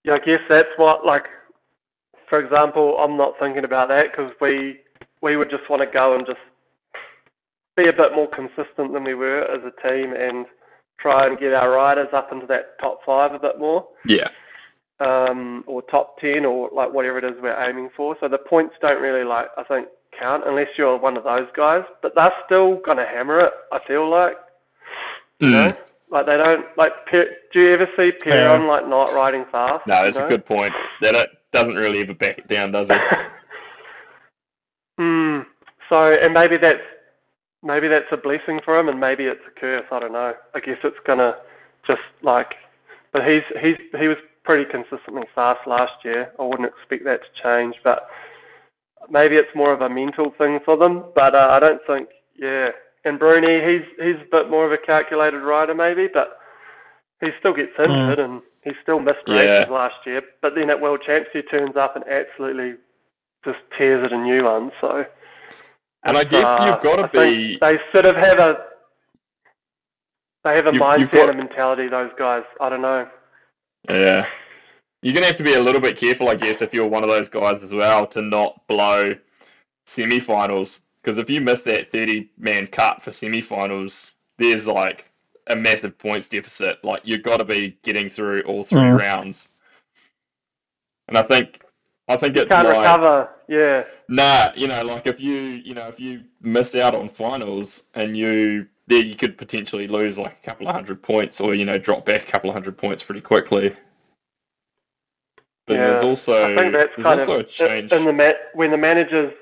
Yeah, I guess that's what, like, for example, I'm not thinking about that because we we would just want to go and just be a bit more consistent than we were as a team and try and get our riders up into that top five a bit more, Yeah. um, or top ten, or like whatever it is we're aiming for. So the points don't really like I think count unless you're one of those guys, but they're still gonna hammer it. I feel like. You Mm. know? Like they don't like. Per- do you ever see Pierron like not riding fast? No, that's you a good point. That it doesn't really ever back it down, does it? Hmm. So, and maybe that's maybe that's a blessing for him, and maybe it's a curse. I don't know. I guess it's gonna just like, but he's he's he was pretty consistently fast last year. I wouldn't expect that to change, but maybe it's more of a mental thing for them. But uh, I don't think, yeah. And Bruni, he's he's a bit more of a calculated rider, maybe, but he still gets injured, and He still missed Yeah. races last year, but then at World Champs he turns up and absolutely just tears it a new one. So And I guess uh, you've got to be. They sort of have a. They have a You've- you've mindset got- and a mentality. Those guys. I don't know. Yeah. You're going to have to be a little bit careful, I guess, if you're one of those guys as well, to not blow semi finals. Because if you miss that 30 man cut for semi finals, there's like a massive points deficit. Like, you've got to be getting through all three Mm. rounds. And I think. I think it's Can't like recover. Yeah. Nah, you know, like if you, you know, if you miss out on finals and you, there you could potentially lose like a couple of hundred points, or you know, drop back a couple of hundred points pretty quickly. But yeah. there's also I think that's there's kind also of a change. in the ma- when the managers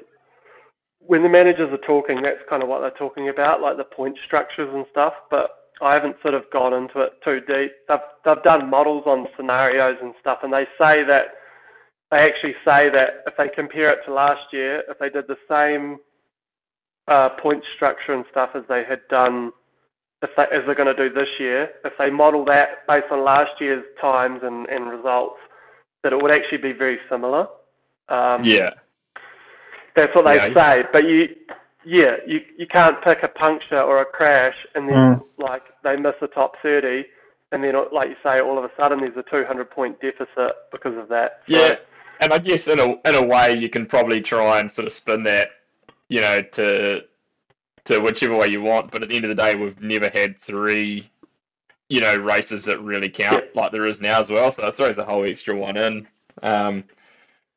when the managers are talking. That's kind of what they're talking about, like the point structures and stuff. But I haven't sort of gone into it too deep. They've they've done models on scenarios and stuff, and they say that they actually say that if they compare it to last year, if they did the same uh, point structure and stuff as they had done, if they, as they're going to do this year, if they model that based on last year's times and, and results, that it would actually be very similar. Um, yeah, that's what they say. But you, yeah, you you can't pick a puncture or a crash and then Mm. like they miss the top thirty, and then like you say, all of a sudden there's a 200 point deficit because of that. So, yeah, and I guess in a in a way you can probably try and sort of spin that, you know, to to whichever way you want. But at the end of the day, we've never had three, you know, races that really count like there is now as well. So it throws a whole extra one in. Um,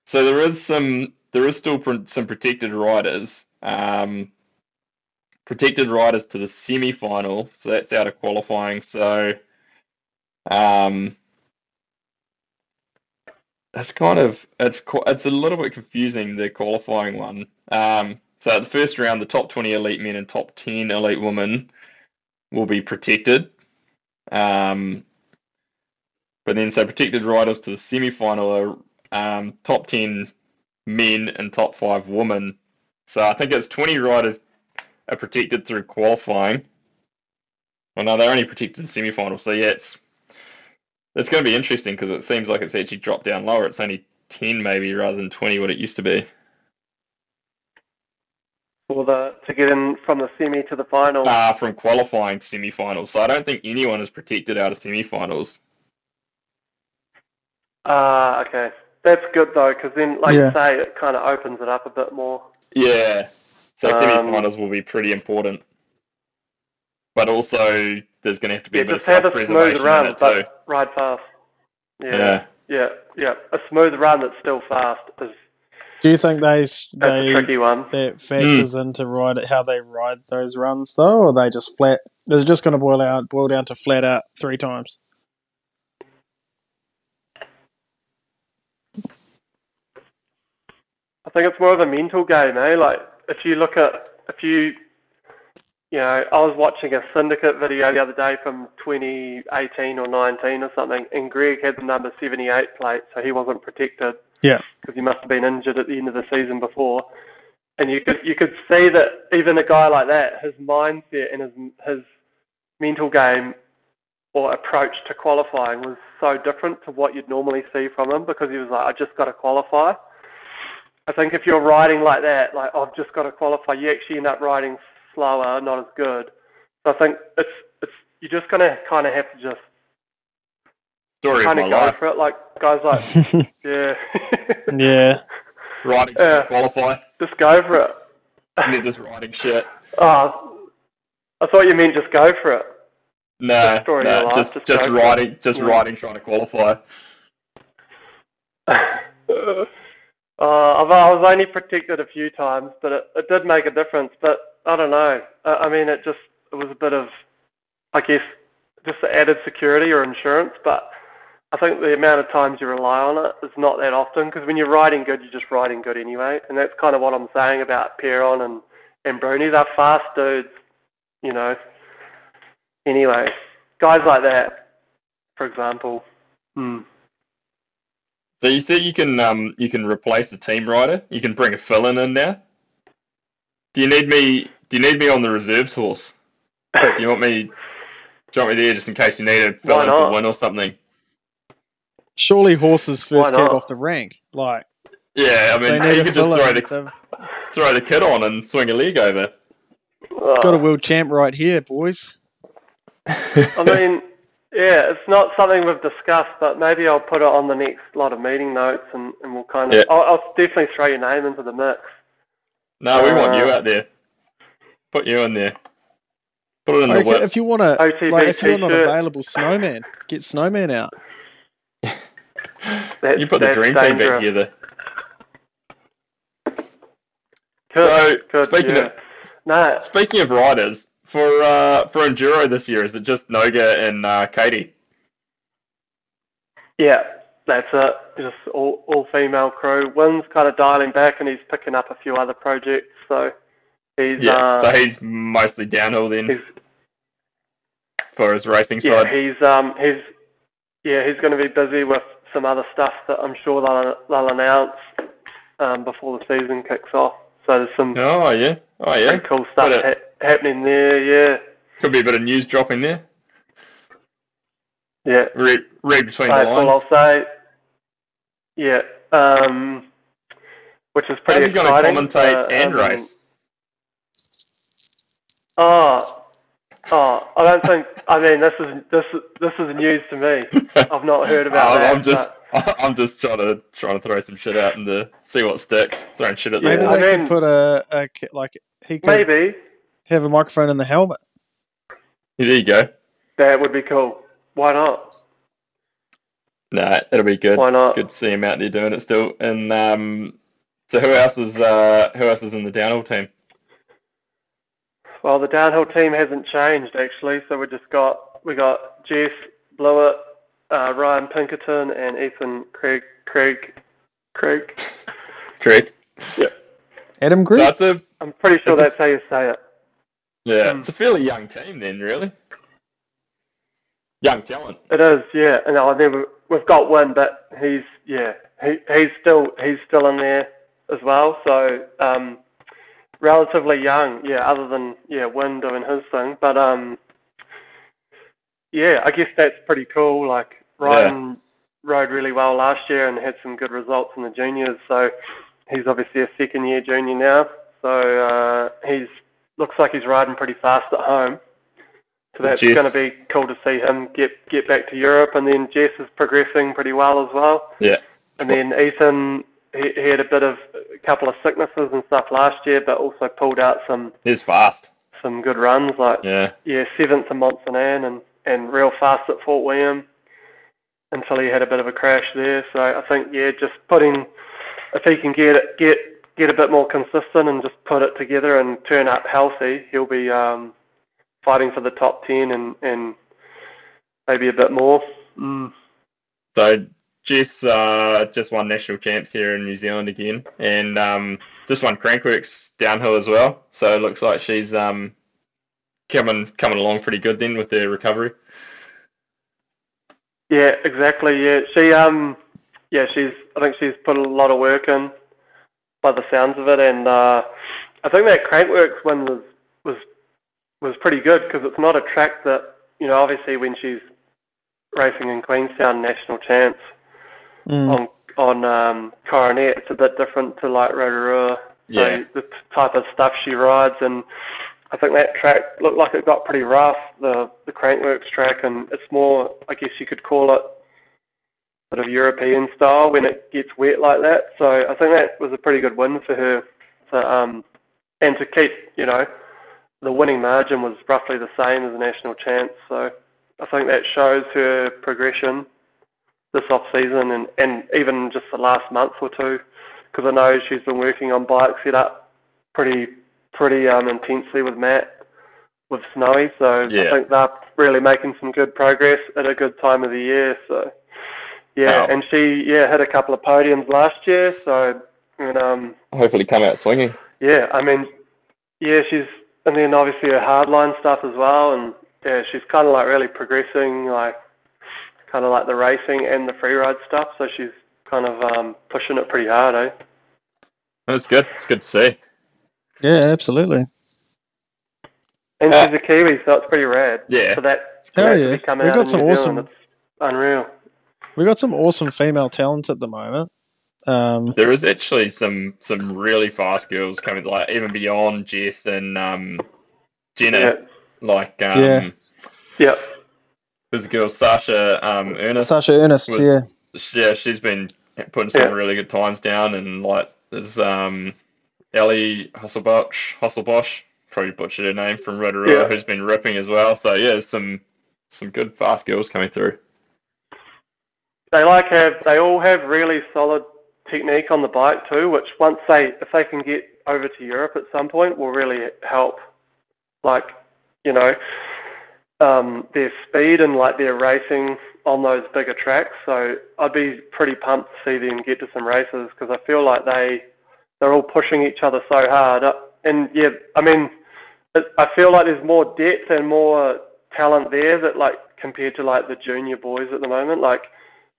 so there is some there is still pr- some protected riders. Um, protected riders to the semi final. So that's out of qualifying. So. Um, it's kind of it's it's a little bit confusing the qualifying one. Um, so at the first round, the top twenty elite men and top ten elite women will be protected. Um, but then so protected riders to the semi final are um, top ten men and top five women. So I think it's twenty riders are protected through qualifying. Well, no, they're only protected in the semi final. So yeah, it's it's going to be interesting because it seems like it's actually dropped down lower. It's only 10 maybe rather than 20 what it used to be. for the to get in from the semi to the final. Uh, from qualifying to semi-finals. So I don't think anyone is protected out of semi-finals. Ah, okay. That's good though, because then, like Yeah. you say, it kind of opens it up a bit more. Yeah. So Um, semi-finals will be pretty important. But also there's going to have to be Yeah, a bit just of have a smooth self-preservation in run, it too. ride fast. Yeah, Yeah. yeah, yeah. A smooth run that's still fast is Do you think they s- that's a they tricky one. that factors into ride how they ride those runs though, or are they just flat? Is it just going to boil out boil down to flat out three times? Think it's more of a mental game, eh? Like if you look at if you you know, I was watching a syndicate video the other day from 2018 or 19 or something, and Greg had the number 78 plate, so he wasn't protected. Yeah. Because he must have been injured at the end of the season before. And you could you could see that even a guy like that, his mindset and his his mental game or approach to qualifying was so different to what you'd normally see from him because he was like, I just got to qualify. I think if you're riding like that, like oh, I've just got to qualify, you actually end up riding slower, not as good. So I think it's it's you're just gonna kind of have to just Story of kind my of go life. for it. Like guys, like yeah, yeah. Riding Yeah. to qualify. just go for it. And they're just riding shit. Oh, I thought you meant just go for it. No, story of your no just just just go riding, just Yeah. riding, trying to qualify. uh, I've, I was only protected a few times, but it, it did make a difference. But I don't know. I, I mean, it just it was a bit of, I guess, just the added security or insurance. But I think the amount of times you rely on it is not that often because when you're riding good, you're just riding good anyway. And that's kind of what I'm saying about Pierron and and Bruni. They're fast dudes, you know. Anyway, guys like that, for example. Hmm. So you said you can um you can replace the team rider. You can bring a fill-in in now. Do you need me? Do you need me on the reserves horse? Do you want me? Do you want me there just in case you need a fill-in for one or something? Surely horses first Why cab off the rank. Like Yeah, I mean, you he a could just throw in. the, They've throw the kid on and swing a leg over. Got a world champ right here, boys. I mean, yeah, it's not something we've discussed, but maybe I'll put it on the next lot of meeting notes, and, and we'll kind of. Yeah. I'll, I'll definitely throw your name into the mix. no, we want you Uh, out there. Put you in there. Put it in the Okay, whip. if you want to, like, if you're not available, Snowman, get Snowman out. That's, You put the that's dream team back together. Good, so good, speaking yeah. of No, speaking of riders for uh, for enduro this year, is it just Noga and uh, Katy? yeah, that's it. Just all, all female crew. Wyn's kind of dialing back, and he's picking up a few other projects. So he's Yeah, uh, so he's mostly downhill then for his racing yeah side. he's um he's yeah he's going to be busy with some other stuff that I'm sure they'll they'll announce um, before the season kicks off. So there's some Oh yeah, oh yeah. cool stuff uh, ha- happening there. Yeah, Could be a bit of news dropping there. yeah. Read, read between That's the all I'll lines. say. Yeah, um, which is How's pretty he going to commentate Uh, and um, race? Oh, oh, I don't think. I mean, this is this this is news to me. I've not heard about I'm, that. I'm just, I'm just trying to trying to throw some shit out and to see what sticks. Throwing shit at Yeah, Maybe the I they mean- could put a, a like he could maybe have a microphone in the helmet. There you go. that would be cool. Why not? Nah, it'll be good. Why not? Good to see him out there doing it still. And um, so who else is uh, who else is in the downhill team? Well, the downhill team hasn't changed actually, so we just got we got Jess Blewitt, uh, Ryan Pinkerton, and Ethan Craig Craig Craig. Craig. Adam So Group. that's a I'm pretty sure It's a- that's how you say it. Yeah, it's a fairly young team then, really. Young talent. It is, yeah. And I then we- we've got Wyn, but he's yeah, he he's still he's still in there as well. So um, relatively young, yeah. Other than yeah, Wyn doing his thing, but um, yeah, I guess that's pretty cool. Like Ryan rode really well last year and had some good results in the juniors. So he's obviously a second year junior now. So uh, he's looks like he's riding pretty fast at home. So that's going to be cool to see him get get back to Europe. And then Jess is progressing pretty well as well. Yeah. And then Ethan, he, he had a bit of a couple of sicknesses and stuff last year, but also pulled out some He's fast. some good runs, like Yeah. yeah, seventh at Mont-Sainte-Anne and and real fast at Fort William until he had a bit of a crash there. So I think yeah, just putting if he can get it get get a bit more consistent and just put it together and turn up healthy, he'll be um, fighting for the top ten and and maybe a bit more. Mm. So Jess uh, just won national champs here in New Zealand again, and um, just won Crankworx downhill as well. So it looks like she's um, coming coming along pretty good then with her recovery. Yeah, exactly. Yeah, she um, yeah, she's. I think she's put a lot of work in, by the sounds of it, and uh, I think that Crankworx one was was was pretty good because it's not a track that you know. Obviously, when she's racing in Queenstown national champs Mm. on on um, Coronet, it's a bit different to like Rotorua. Yeah. So the type of stuff she rides, and I think that track looked like it got pretty rough, the the Crankworx track, and it's more, I guess you could call it, sort of European style when it gets wet like that. So I think that was a pretty good win for her. To, um, and to keep, you know, the winning margin was roughly the same as the national champs. So I think that shows her progression this off season and, and even just the last month or two because I know she's been working on bike setup pretty pretty um, intensely with Matt with Snowy. So Yeah. I think they're really making some good progress at a good time of the year. So yeah, Oh. and she yeah had a couple of podiums last year. So and um Hopefully, come out swinging. yeah, I mean yeah she's and then obviously her hardline stuff as well and yeah she's kind of like really progressing like kind of like the racing and the free ride stuff. So she's kind of um, pushing it pretty hard, eh? That's good. It's good to see. Yeah, absolutely. And Uh, she's a Kiwi, so it's pretty rad. Yeah. For that, for Hell to yeah. be come We've out got some New awesome- Zealand, it's unreal. We got some awesome female talent at the moment. Um, There is actually some some really fast girls coming, like even beyond Jess and um, Jenna. Yeah. Like um, Yeah. Yep. there's a girl Sasha um, Ernest. Sasha Ernest, was- yeah. yeah, she's been putting some Yeah. really good times down, and like there's um, Ellie Hasselbosch, Hasselbosch, probably butchered her name from Rotorua, Yeah. who's been ripping as well. So yeah, some some good fast girls coming through. They like have they all have really solid technique on the bike too, which once they if they can get over to Europe at some point will really help. Like, you know, um, their speed and like their racing on those bigger tracks. So I'd be pretty pumped to see them get to some races because I feel like they they're all pushing each other so hard. Uh, And yeah, I mean, I feel like there's more depth and more talent there that like compared to like the junior boys at the moment. Like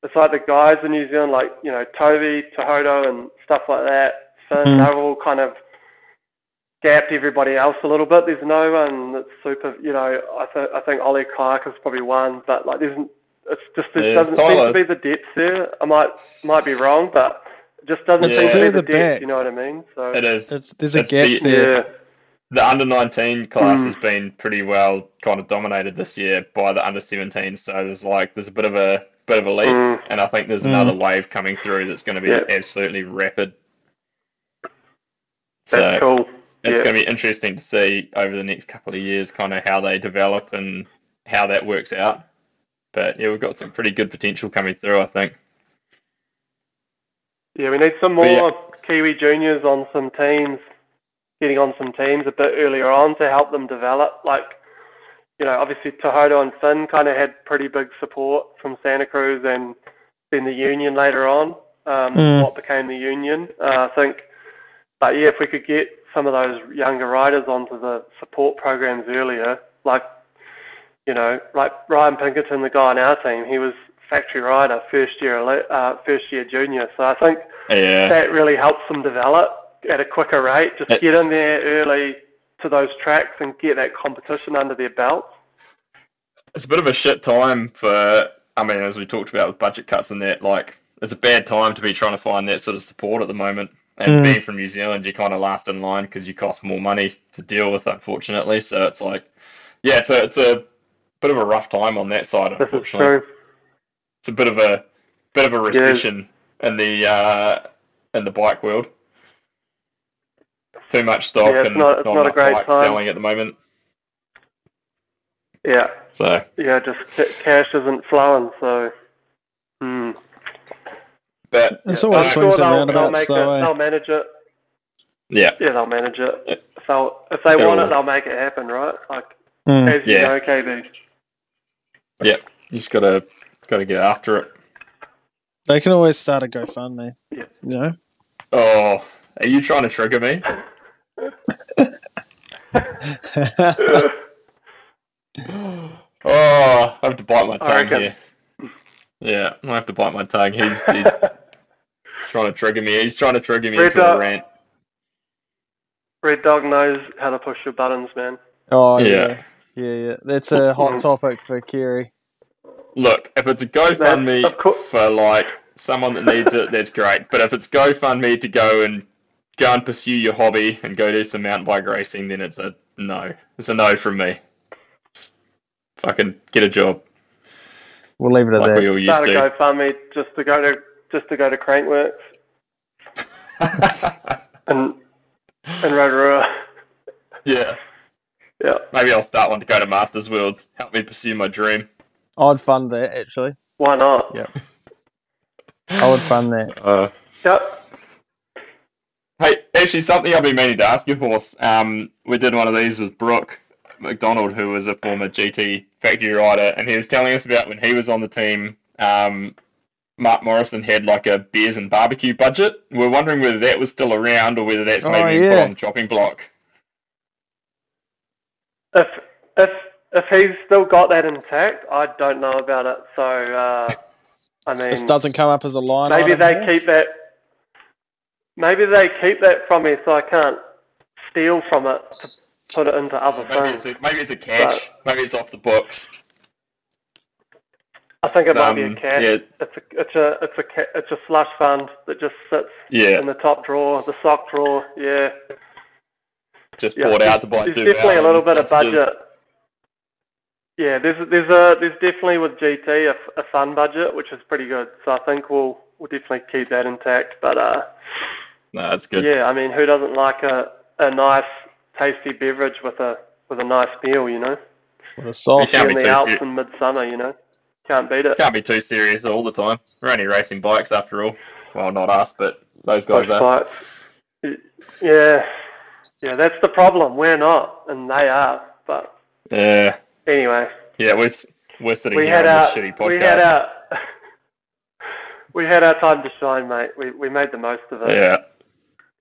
it's like the guys in New Zealand, like you know Toby, Tuhoto, and stuff like that. Finn, Mm. they're all kind of gapped everybody else a little bit. There's no one that's super. You know, I th- I think Ollie Clark is probably one, but like there's it's just there There's doesn't seem to be the depth there. I might might be wrong, but it just doesn't It's seem to be the depth. back. You know what I mean? So It is. It's, there's a It's gap the- there. yeah, the under 19 class Mm. has been pretty well kind of dominated this year by the under 17 so there's like there's a bit of a bit of a leap Mm. and i think there's Mm. another wave coming through that's going to be Yeah. absolutely rapid that's so cool. it's yeah. going to be interesting to see over the next couple of years kind of how they develop and how that works out but yeah we've got some pretty good potential coming through i think Yeah, we need some But yeah. more Kiwi juniors on some teams, getting on some teams a bit earlier on to help them develop. Like, you know, obviously Tuhoto and Finn kind of had pretty big support from Santa Cruz and then the Union later on, um, Mm. what became the Union. Uh, I think, but yeah, if we could get some of those younger riders onto the support programs earlier, like, you know, like Ryan Pinkerton, the guy on our team, he was factory rider, first year, uh, first year junior. So I think yeah that really helps them develop at a quicker rate. Just get in there early to those tracks and get that competition under their belt. it's a bit of a shit time for I mean, as we talked about with budget cuts and that, like it's a bad time to be trying to find that sort of support at the moment. And Mm. being from New Zealand, you kind of last in line because you cost more money to deal with, unfortunately. So it's like, yeah, it's a it's a bit of a rough time on that side, unfortunately. It's a bit of a bit of a recession in the uh, in the bike world. Too much stock Yeah, it's and not- it's not a great time. selling at the moment. Yeah, So yeah, just ca- cash isn't flowing. So, hmm. but It's Yeah, always I'm swings sure and they'll, they'll roundabouts, make though. it. eh? They'll manage it. yeah, Yeah, they'll manage it. Yeah. If they if they They'll- want it, they'll make it happen, right? Like Mm. as you Yeah. know, KB. you just gotta gotta get after it. They can always start a GoFundMe. Yeah. You know? Oh, are you trying to trigger me? Oh, I have to bite my tongue here. Yeah, I have to bite my tongue. He's he's trying to trigger me. He's trying to trigger me Red into a rant. Red Dog knows how to push your buttons, man. oh, Yeah. yeah. Yeah, yeah. That's a hot Mhm. topic for Kerry. Look, if it's a GoFundMe That- of for like someone that needs it, that's great. But if it's GoFundMe to go and go and pursue your hobby and go do some mountain bike racing, then it's a no. It's a no from me. Just fucking get a job We'll leave it at like we all used Start a. GoFundMe just to go to just to go to Crankworx and and Rotorua. yeah, Yeah, maybe I'll start one to go to Masters Worlds. Help me pursue my dream. I'd fund that, actually. why not? Yeah. I would fund that. Uh, Yep. Hey, actually, something I've been meaning to ask you, Horse. Um, we did one of these with Brook Macdonald, who was a former GT factory rider, and he was telling us about when he was on the team. Um, Mark Morrison had like a beers and barbecue budget. We're wondering whether that was still around or whether that's Oh, maybe been put yeah. on the chopping block. If if if he's still got that intact, I don't know about it. So uh, I mean, This doesn't come up as a line. maybe item, they yes? keep that. Maybe they keep that from me, so I can't steal from it to put it into other Maybe it's a, maybe it's a cash. Maybe it's off the books. I think it might be a cash. yeah. It's a it's a it's a it's a slush fund that just sits Yeah, in the top drawer, the sock drawer. Yeah. just yeah. bought out to buy There's definitely a little bit of budget. Yeah, there's there's a there's definitely with GT a fun budget, which is pretty good. So I think we'll we'll definitely keep that intact. But uh, No, that's good. yeah, I mean, who doesn't like a a nice tasty beverage with a with a nice meal, you know? With a sauce. Can't in be the Alps ser- in midsummer, you know? Can't beat it. Can't be too serious all the time. We're only racing bikes after all. Well, not us, but those guys Push are. bikes. Yeah, yeah, that's the problem. We're not, and they are. But Yeah, anyway, yeah. We're we're sitting we here had on our this shitty podcast. we had our we had our time to shine, mate. We we made the most of it. yeah,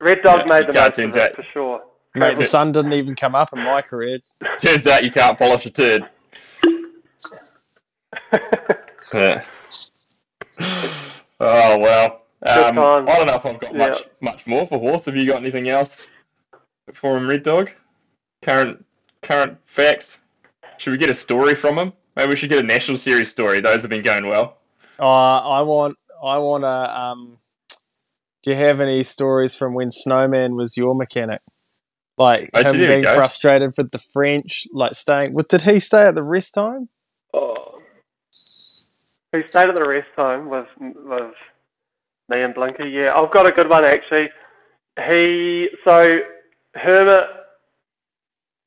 Red Dog Yeah, made you the can't most of it that. for sure. Mate, the sun didn't even come up in my career. turns out you can't polish a turd. Yeah. oh well. Um, times. I don't know if I've got Yeah. much much more for horse. Have you got anything else for him, Red Dog? Current current facts. Should we get a story from him? Maybe we should get a national series story. Those have been going well. Uh, I want, I want to. Um, do you have any stories from when Snowman was your mechanic? Like Oh, him being frustrated with the French, like staying. What did he stay at the rest time? Oh. He stayed at the rest home with with me and Blinky. Yeah, I've got a good one actually. He so Hermit,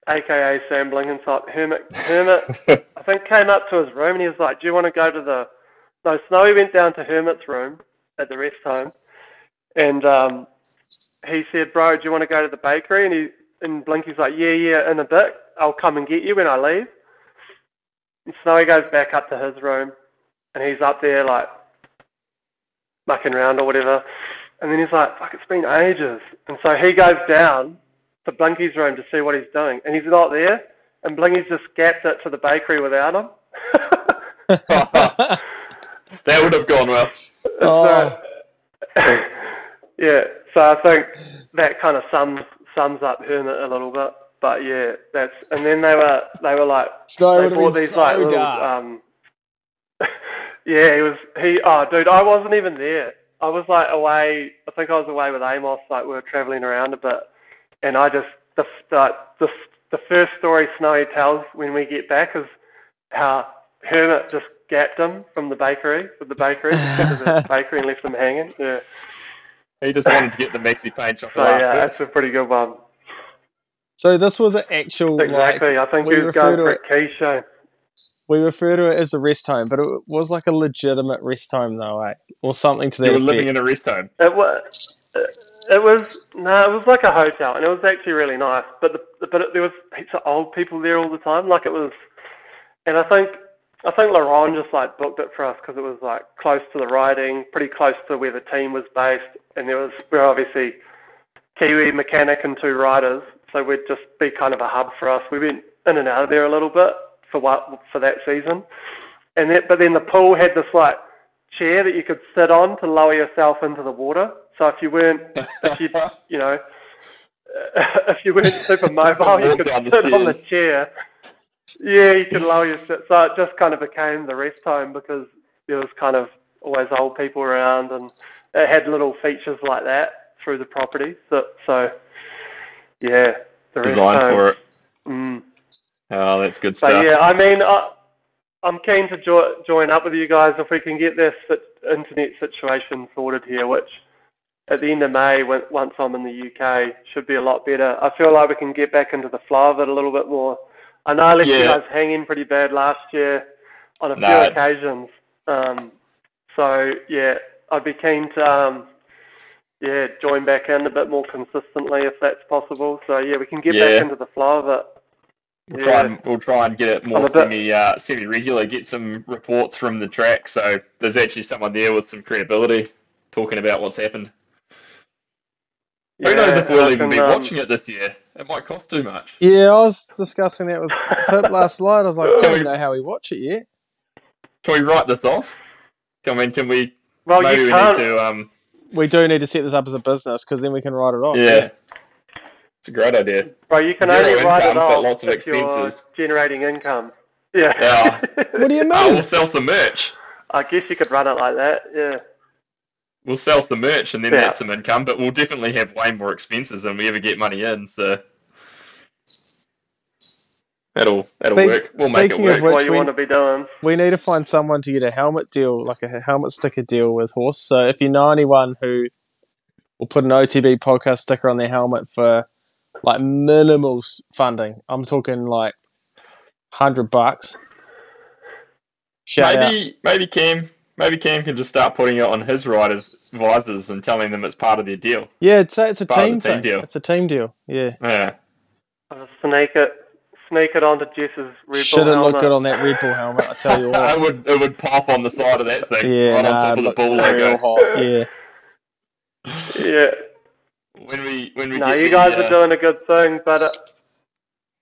aka Sam Blenkinsop, Hermit Hermit I think came up to his room and he was like, "Do you want to go to the?" No, Snowy went down to Hermit's room at the rest home, and um, he said, "Bro, do you want to go to the bakery?" And he and Blinky's like, "Yeah, yeah, in a bit. I'll come and get you when I leave." And Snowy goes back up to his room, and he's up there like mucking around or whatever. And then he's like, "Fuck, it's been ages." And so he goes down to Blinky's room to see what he's doing, and he's not there. And Blinky's just gapped it to the bakery without him. that would have gone well. Oh, yeah, so I think that kind of sums sums up Hermit a little bit. But yeah, that's and then they were they were like Snow they bought these so like little um yeah he was he oh dude I wasn't even there I was like away I think I was away with Amos like we were traveling around a bit and I just the the the, the first story Snowy tells when we get back is how Hermit just gapped him from the bakery with the bakery the bakery and left him hanging yeah He just wanted to get the Maxi Paint so chocolate. yeah first. that's a pretty good one so this was an actual exactly like I think we was refer going to for it- a quiche we refer to it as the rest home, but it was like a legitimate rest home though, eh? or something to that You were effect. living in a rest home. It was. It was no, it was like a hotel, and it was actually really nice. But the, but it, there was heaps of old people there all the time. Like it was, and I think I think Laurent just like booked it for us because it was like close to the riding, pretty close to where the team was based, and there was we're obviously Kiwi mechanic and two riders, so we'd just be kind of a hub for us. We went in and out of there a little bit for what for that season, and then but then the pool had this like chair that you could sit on to lower yourself into the water. So if you weren't, if you you know, if you weren't super mobile, you could sit on the chair. Yeah, you could lower your yourself. So it just kind of became the rest home because there was kind of always old people around, and it had little features like that through the property. So, so yeah, the rest Designed home. for it. Mm. Oh, that's good stuff. yeah, I mean, I, I'm keen to jo- join up with you guys if we can get this internet situation sorted here, which at the end of May, when, once I'm in the UK, should be a lot better. I feel like we can get back into the flow of it a little bit more. I know I left you Yeah. guys hanging pretty bad last year on a No, few occasions. Um, so yeah, I'd be keen to um, yeah join back in a bit more consistently if that's possible. So yeah, we can get Yeah. back into the flow of it. We'll Yeah. try and we'll try and get it more semi uh, semi regular. Get some reports from the track, so there's actually someone there with some credibility talking about what's happened. Who knows if we'll I even can, be um, watching it this year? It might cost too much. Yeah, I was discussing that with Pip last night. I was like, I don't we- even know how we watch it yet. Can we write this off? I mean, can we? Well, maybe you we can't. need to. Um, We do need to set this up as a business because then we can write it off. yeah, it's a great idea. Bro, you can Zero only write it income, but lots of if you're expenses. generating income. Yeah. What do you Oh, mean? we'll sell some merch. I guess you could run it like that. Yeah. We'll sell some merch and then Yeah. that's some income, but we'll definitely have way more expenses than we ever get money in. So that'll that'll Speak- work. We'll make it speaking of work. Which what you we- want to be doing. we need to find someone to get a helmet deal, like a helmet sticker deal with Horse. So if you know anyone who will put an OTB podcast sticker on their helmet for like minimal funding, I'm talking like hundred bucks. Shout out. maybe maybe Cam maybe Cam can just start putting it on his riders' visors and telling them it's part of their deal. Yeah, it's a, it's a Part of team the team thing. deal. It's a team deal. Yeah. Yeah. I'll sneak it, sneak it onto Jess's Red Should Bull have looked good on that Red Bull helmet. I tell you what. it would it would pop on the side of that thing, Yeah, right nah, on top of the look bull real logo. hot. Yeah. Yeah. When we when we No, get you the, guys uh, are doing a good thing, but uh,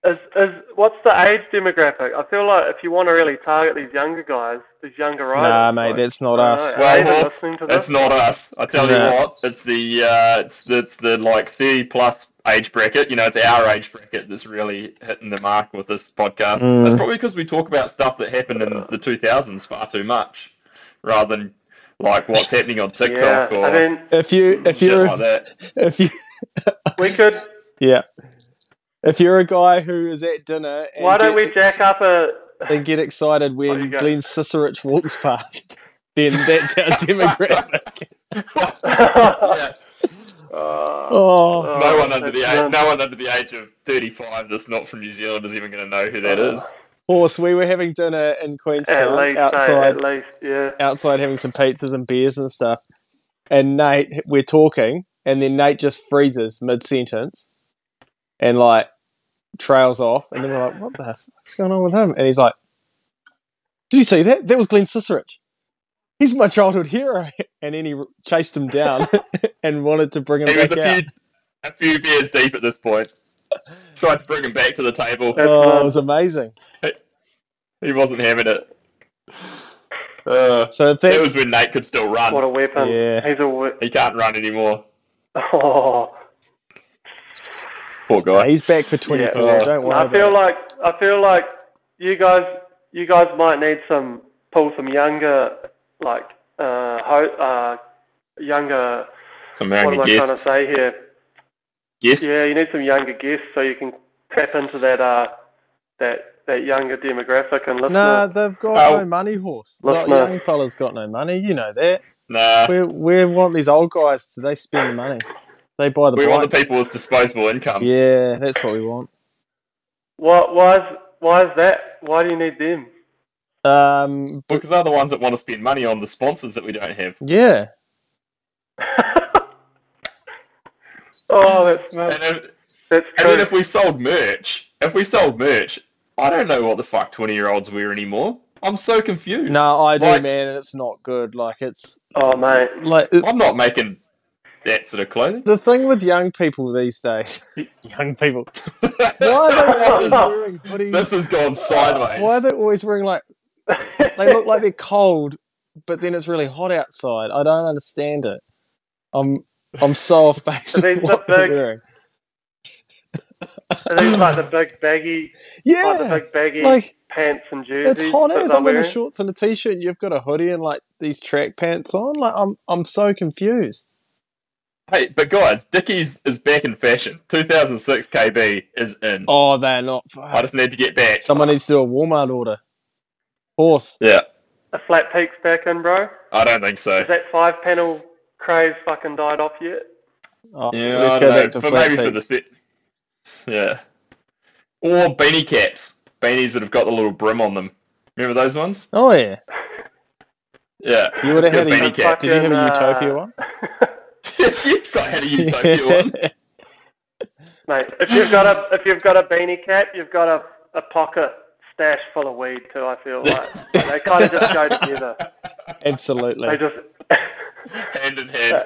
is is what's the age demographic? I feel like if you want to really target these younger guys, these younger riders, Nah, mate, like, that's not us. know, Well, are they horse, listening? It's not us. I tell No. you what, it's the uh, it's it's the like thirty plus age bracket. You know, it's our age bracket that's really hitting the mark with this podcast. Mm. That's probably because we talk about stuff that happened in the two thousands far too much, rather than like what's happening on yeah, TikTok or I mean, If you if you're like if you we could. yeah if you're a guy who is at dinner and Why don't get, we jack up a? And get excited when go. Glenn Cicerich walks past, then that's our demographic. Yeah. Uh, Oh, No one under the age, no one under the age of thirty five that's not from New Zealand is even going to know who that is. horse! We were having dinner in at Queenstown least, outside, at least, yeah. outside having some pizzas and beers and stuff. And Nate, we're talking, and then Nate just freezes mid sentence, and like trails off, and then we're like, "What the fuck's going on with him?" And he's like, "Did you see that? That was Glenn Cicerich. He's my childhood hero." And then he chased him down and wanted to bring him He was back a out. few, a few beers deep at this point. Tried to bring him back to the table. Oh, it was amazing. He wasn't having it. Uh, So that was when Nate could still run. What a weapon! Yeah. He's a. We- He can't run anymore. oh, Poor guy. he's back for twenty four. Yeah. Don't worry. I feel about like I feel like you guys you guys might need some pull some younger like uh, ho- uh younger Some what am younger I trying to say here? Guests. Yeah, you need some younger guests so you can tap into that uh that that younger demographic and listen. Nah, they've got Oh. no money, horse. Like, Listener. young fellas got no money. You know that. Nah. We we want these old guys to they spend the money. They buy the We want the people with disposable income. Yeah, that's what we want. Why why is why is that? Why do you need them? Um, but Because they're the ones that want to spend money on the sponsors that we don't have. yeah, oh, that's And, if, that's and then if we sold merch, if we sold merch, I don't know what the fuck 20 year olds wear anymore. I'm so confused. no, I do, Like- man, and it's not good. Like it's Oh mate, like it- I'm not making that sort of clothing. the thing with young people these days. young people, why are they always wearing hoodies? this has gone sideways. Why are they always wearing like they look like they're cold, but then it's really hot outside. I don't understand it. I'm I'm so off base Are with these what the they're big- wearing. Are these like the big baggy, like the big baggy like pants and jerseys? it's hot that as I'm in a wearing? shorts and a t-shirt, and you've got a hoodie and like these track pants on. Like I'm I'm so confused. Hey, but guys, Dickies is back in fashion. 2006 KB is in. Oh, they're not. I just need to get back. Someone needs to do a Walmart order. Horse. Yeah, A flat peak's back in, bro. I don't think so. Is that five panel craze fucking died off yet? Oh, Yeah, let's I go know, back to but flat maybe for the peaks. set. Yeah, or beanie caps, beanies that have got the little brim on them. Remember those ones? Oh yeah. Yeah, You would have had a beanie cap. Did you have a Fucking, uh, Utopia one? yes, yes, I had a utopia one. Mate, if you've got a if you've got a beanie cap, you've got a, a pocket stash full of weed too. I feel like they kind of just go together. Absolutely. They just hand in hand.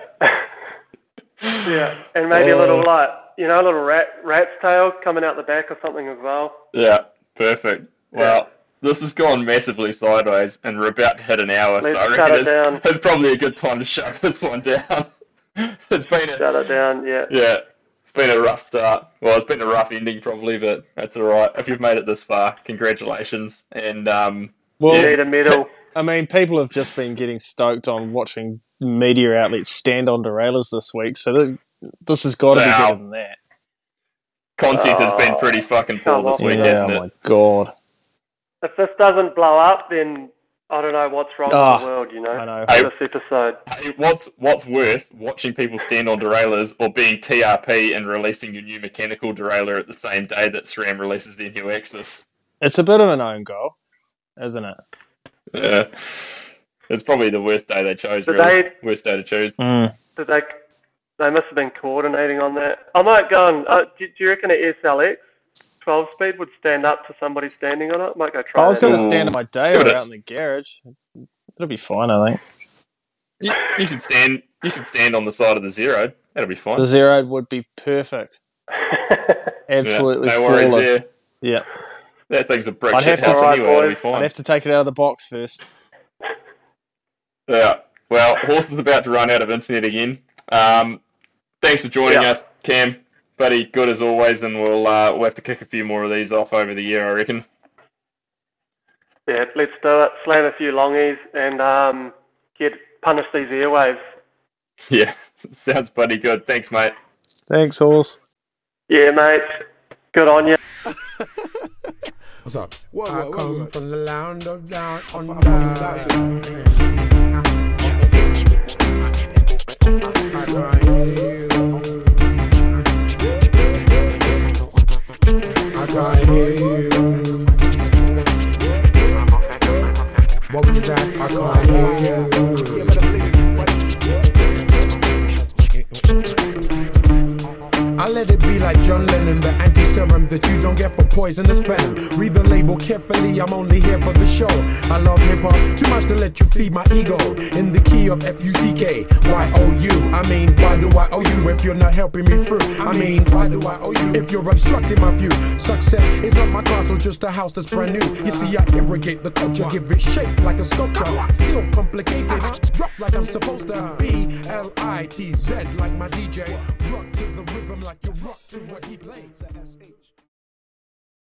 yeah, and maybe a uh. little Oh. like you know, a little rat rat's tail coming out the back or something as well. Yeah, perfect. Well, this has gone massively sideways, and we're about to hit an hour, Let's so I reckon it it's, down. it's probably a good time to shut this one down. it's been a, Shut it down. Yeah. yeah, it's been a rough start. Well, it's been a rough ending probably, but that's all right. If you've made it this far, congratulations. And um, well, You need a medal. I mean, people have just been getting stoked on watching media outlets stand on derailers this week, so th- this has got to be Wow. better than that. Content has been pretty fucking poor this week, yeah, hasn't oh it? my god. If this doesn't blow up, then I don't know what's wrong Ah, with the world. You know, I know. Hey, this episode. Hey, What's what's worse, watching people stand on derailers or being TRP and releasing your new mechanical derailleur at the same day that SRAM releases their new AXS? It's a bit of an own goal, isn't it? Yeah. It's probably the worst day they chose, Did really. they- Worst day to choose. Mm. Did they? They must have been coordinating on that. I might go and. Uh, do, do you reckon an SLX 12 speed would stand up to somebody standing on it? Might go try. I was going to stand in my day or out in the garage. It'll be fine, I think. You, you could stand you could stand on the side of the zero. That'll be fine. The zero would be perfect. Absolutely Yeah, no worries flawless. there. Yeah. That thing's a brick I'd have to- house anyway, that'll be fine. I'd have to take it out of the box first. Yeah. Well, Horse is about to run out of internet again. Um, thanks for joining Yeah. us, Cam. Buddy, good as always, and we'll uh, we'll have to kick a few more of these off over the year, I reckon. yeah, let's do it. Slam a few longies and um, get punish these airwaves. Yeah, sounds bloody good. Thanks, mate. Thanks, horse. Yeah, mate. Good on you. What's up? Whoa, I whoa, come whoa. from the land of down under. I I hear you. What was that? I can't hear you. I let it be like John Lennon, the anti-serum that you don't get for poisonous venom. Read the label carefully, I'm only here for the show. I love hip hop too much to let you feed my ego. In the key of F-U-C-K, Y-O-U. I mean, why do I owe you if you're not helping me through? I mean, why do I owe you if you're obstructing my view? Success is not my castle, just a house that's brand new. You see, I irrigate the culture, give it shape like a sculpture. Still complicated, rock like I'm supposed to be. L-I-T-Z like my DJ. Rock to the rhythm like you rock to what he plays.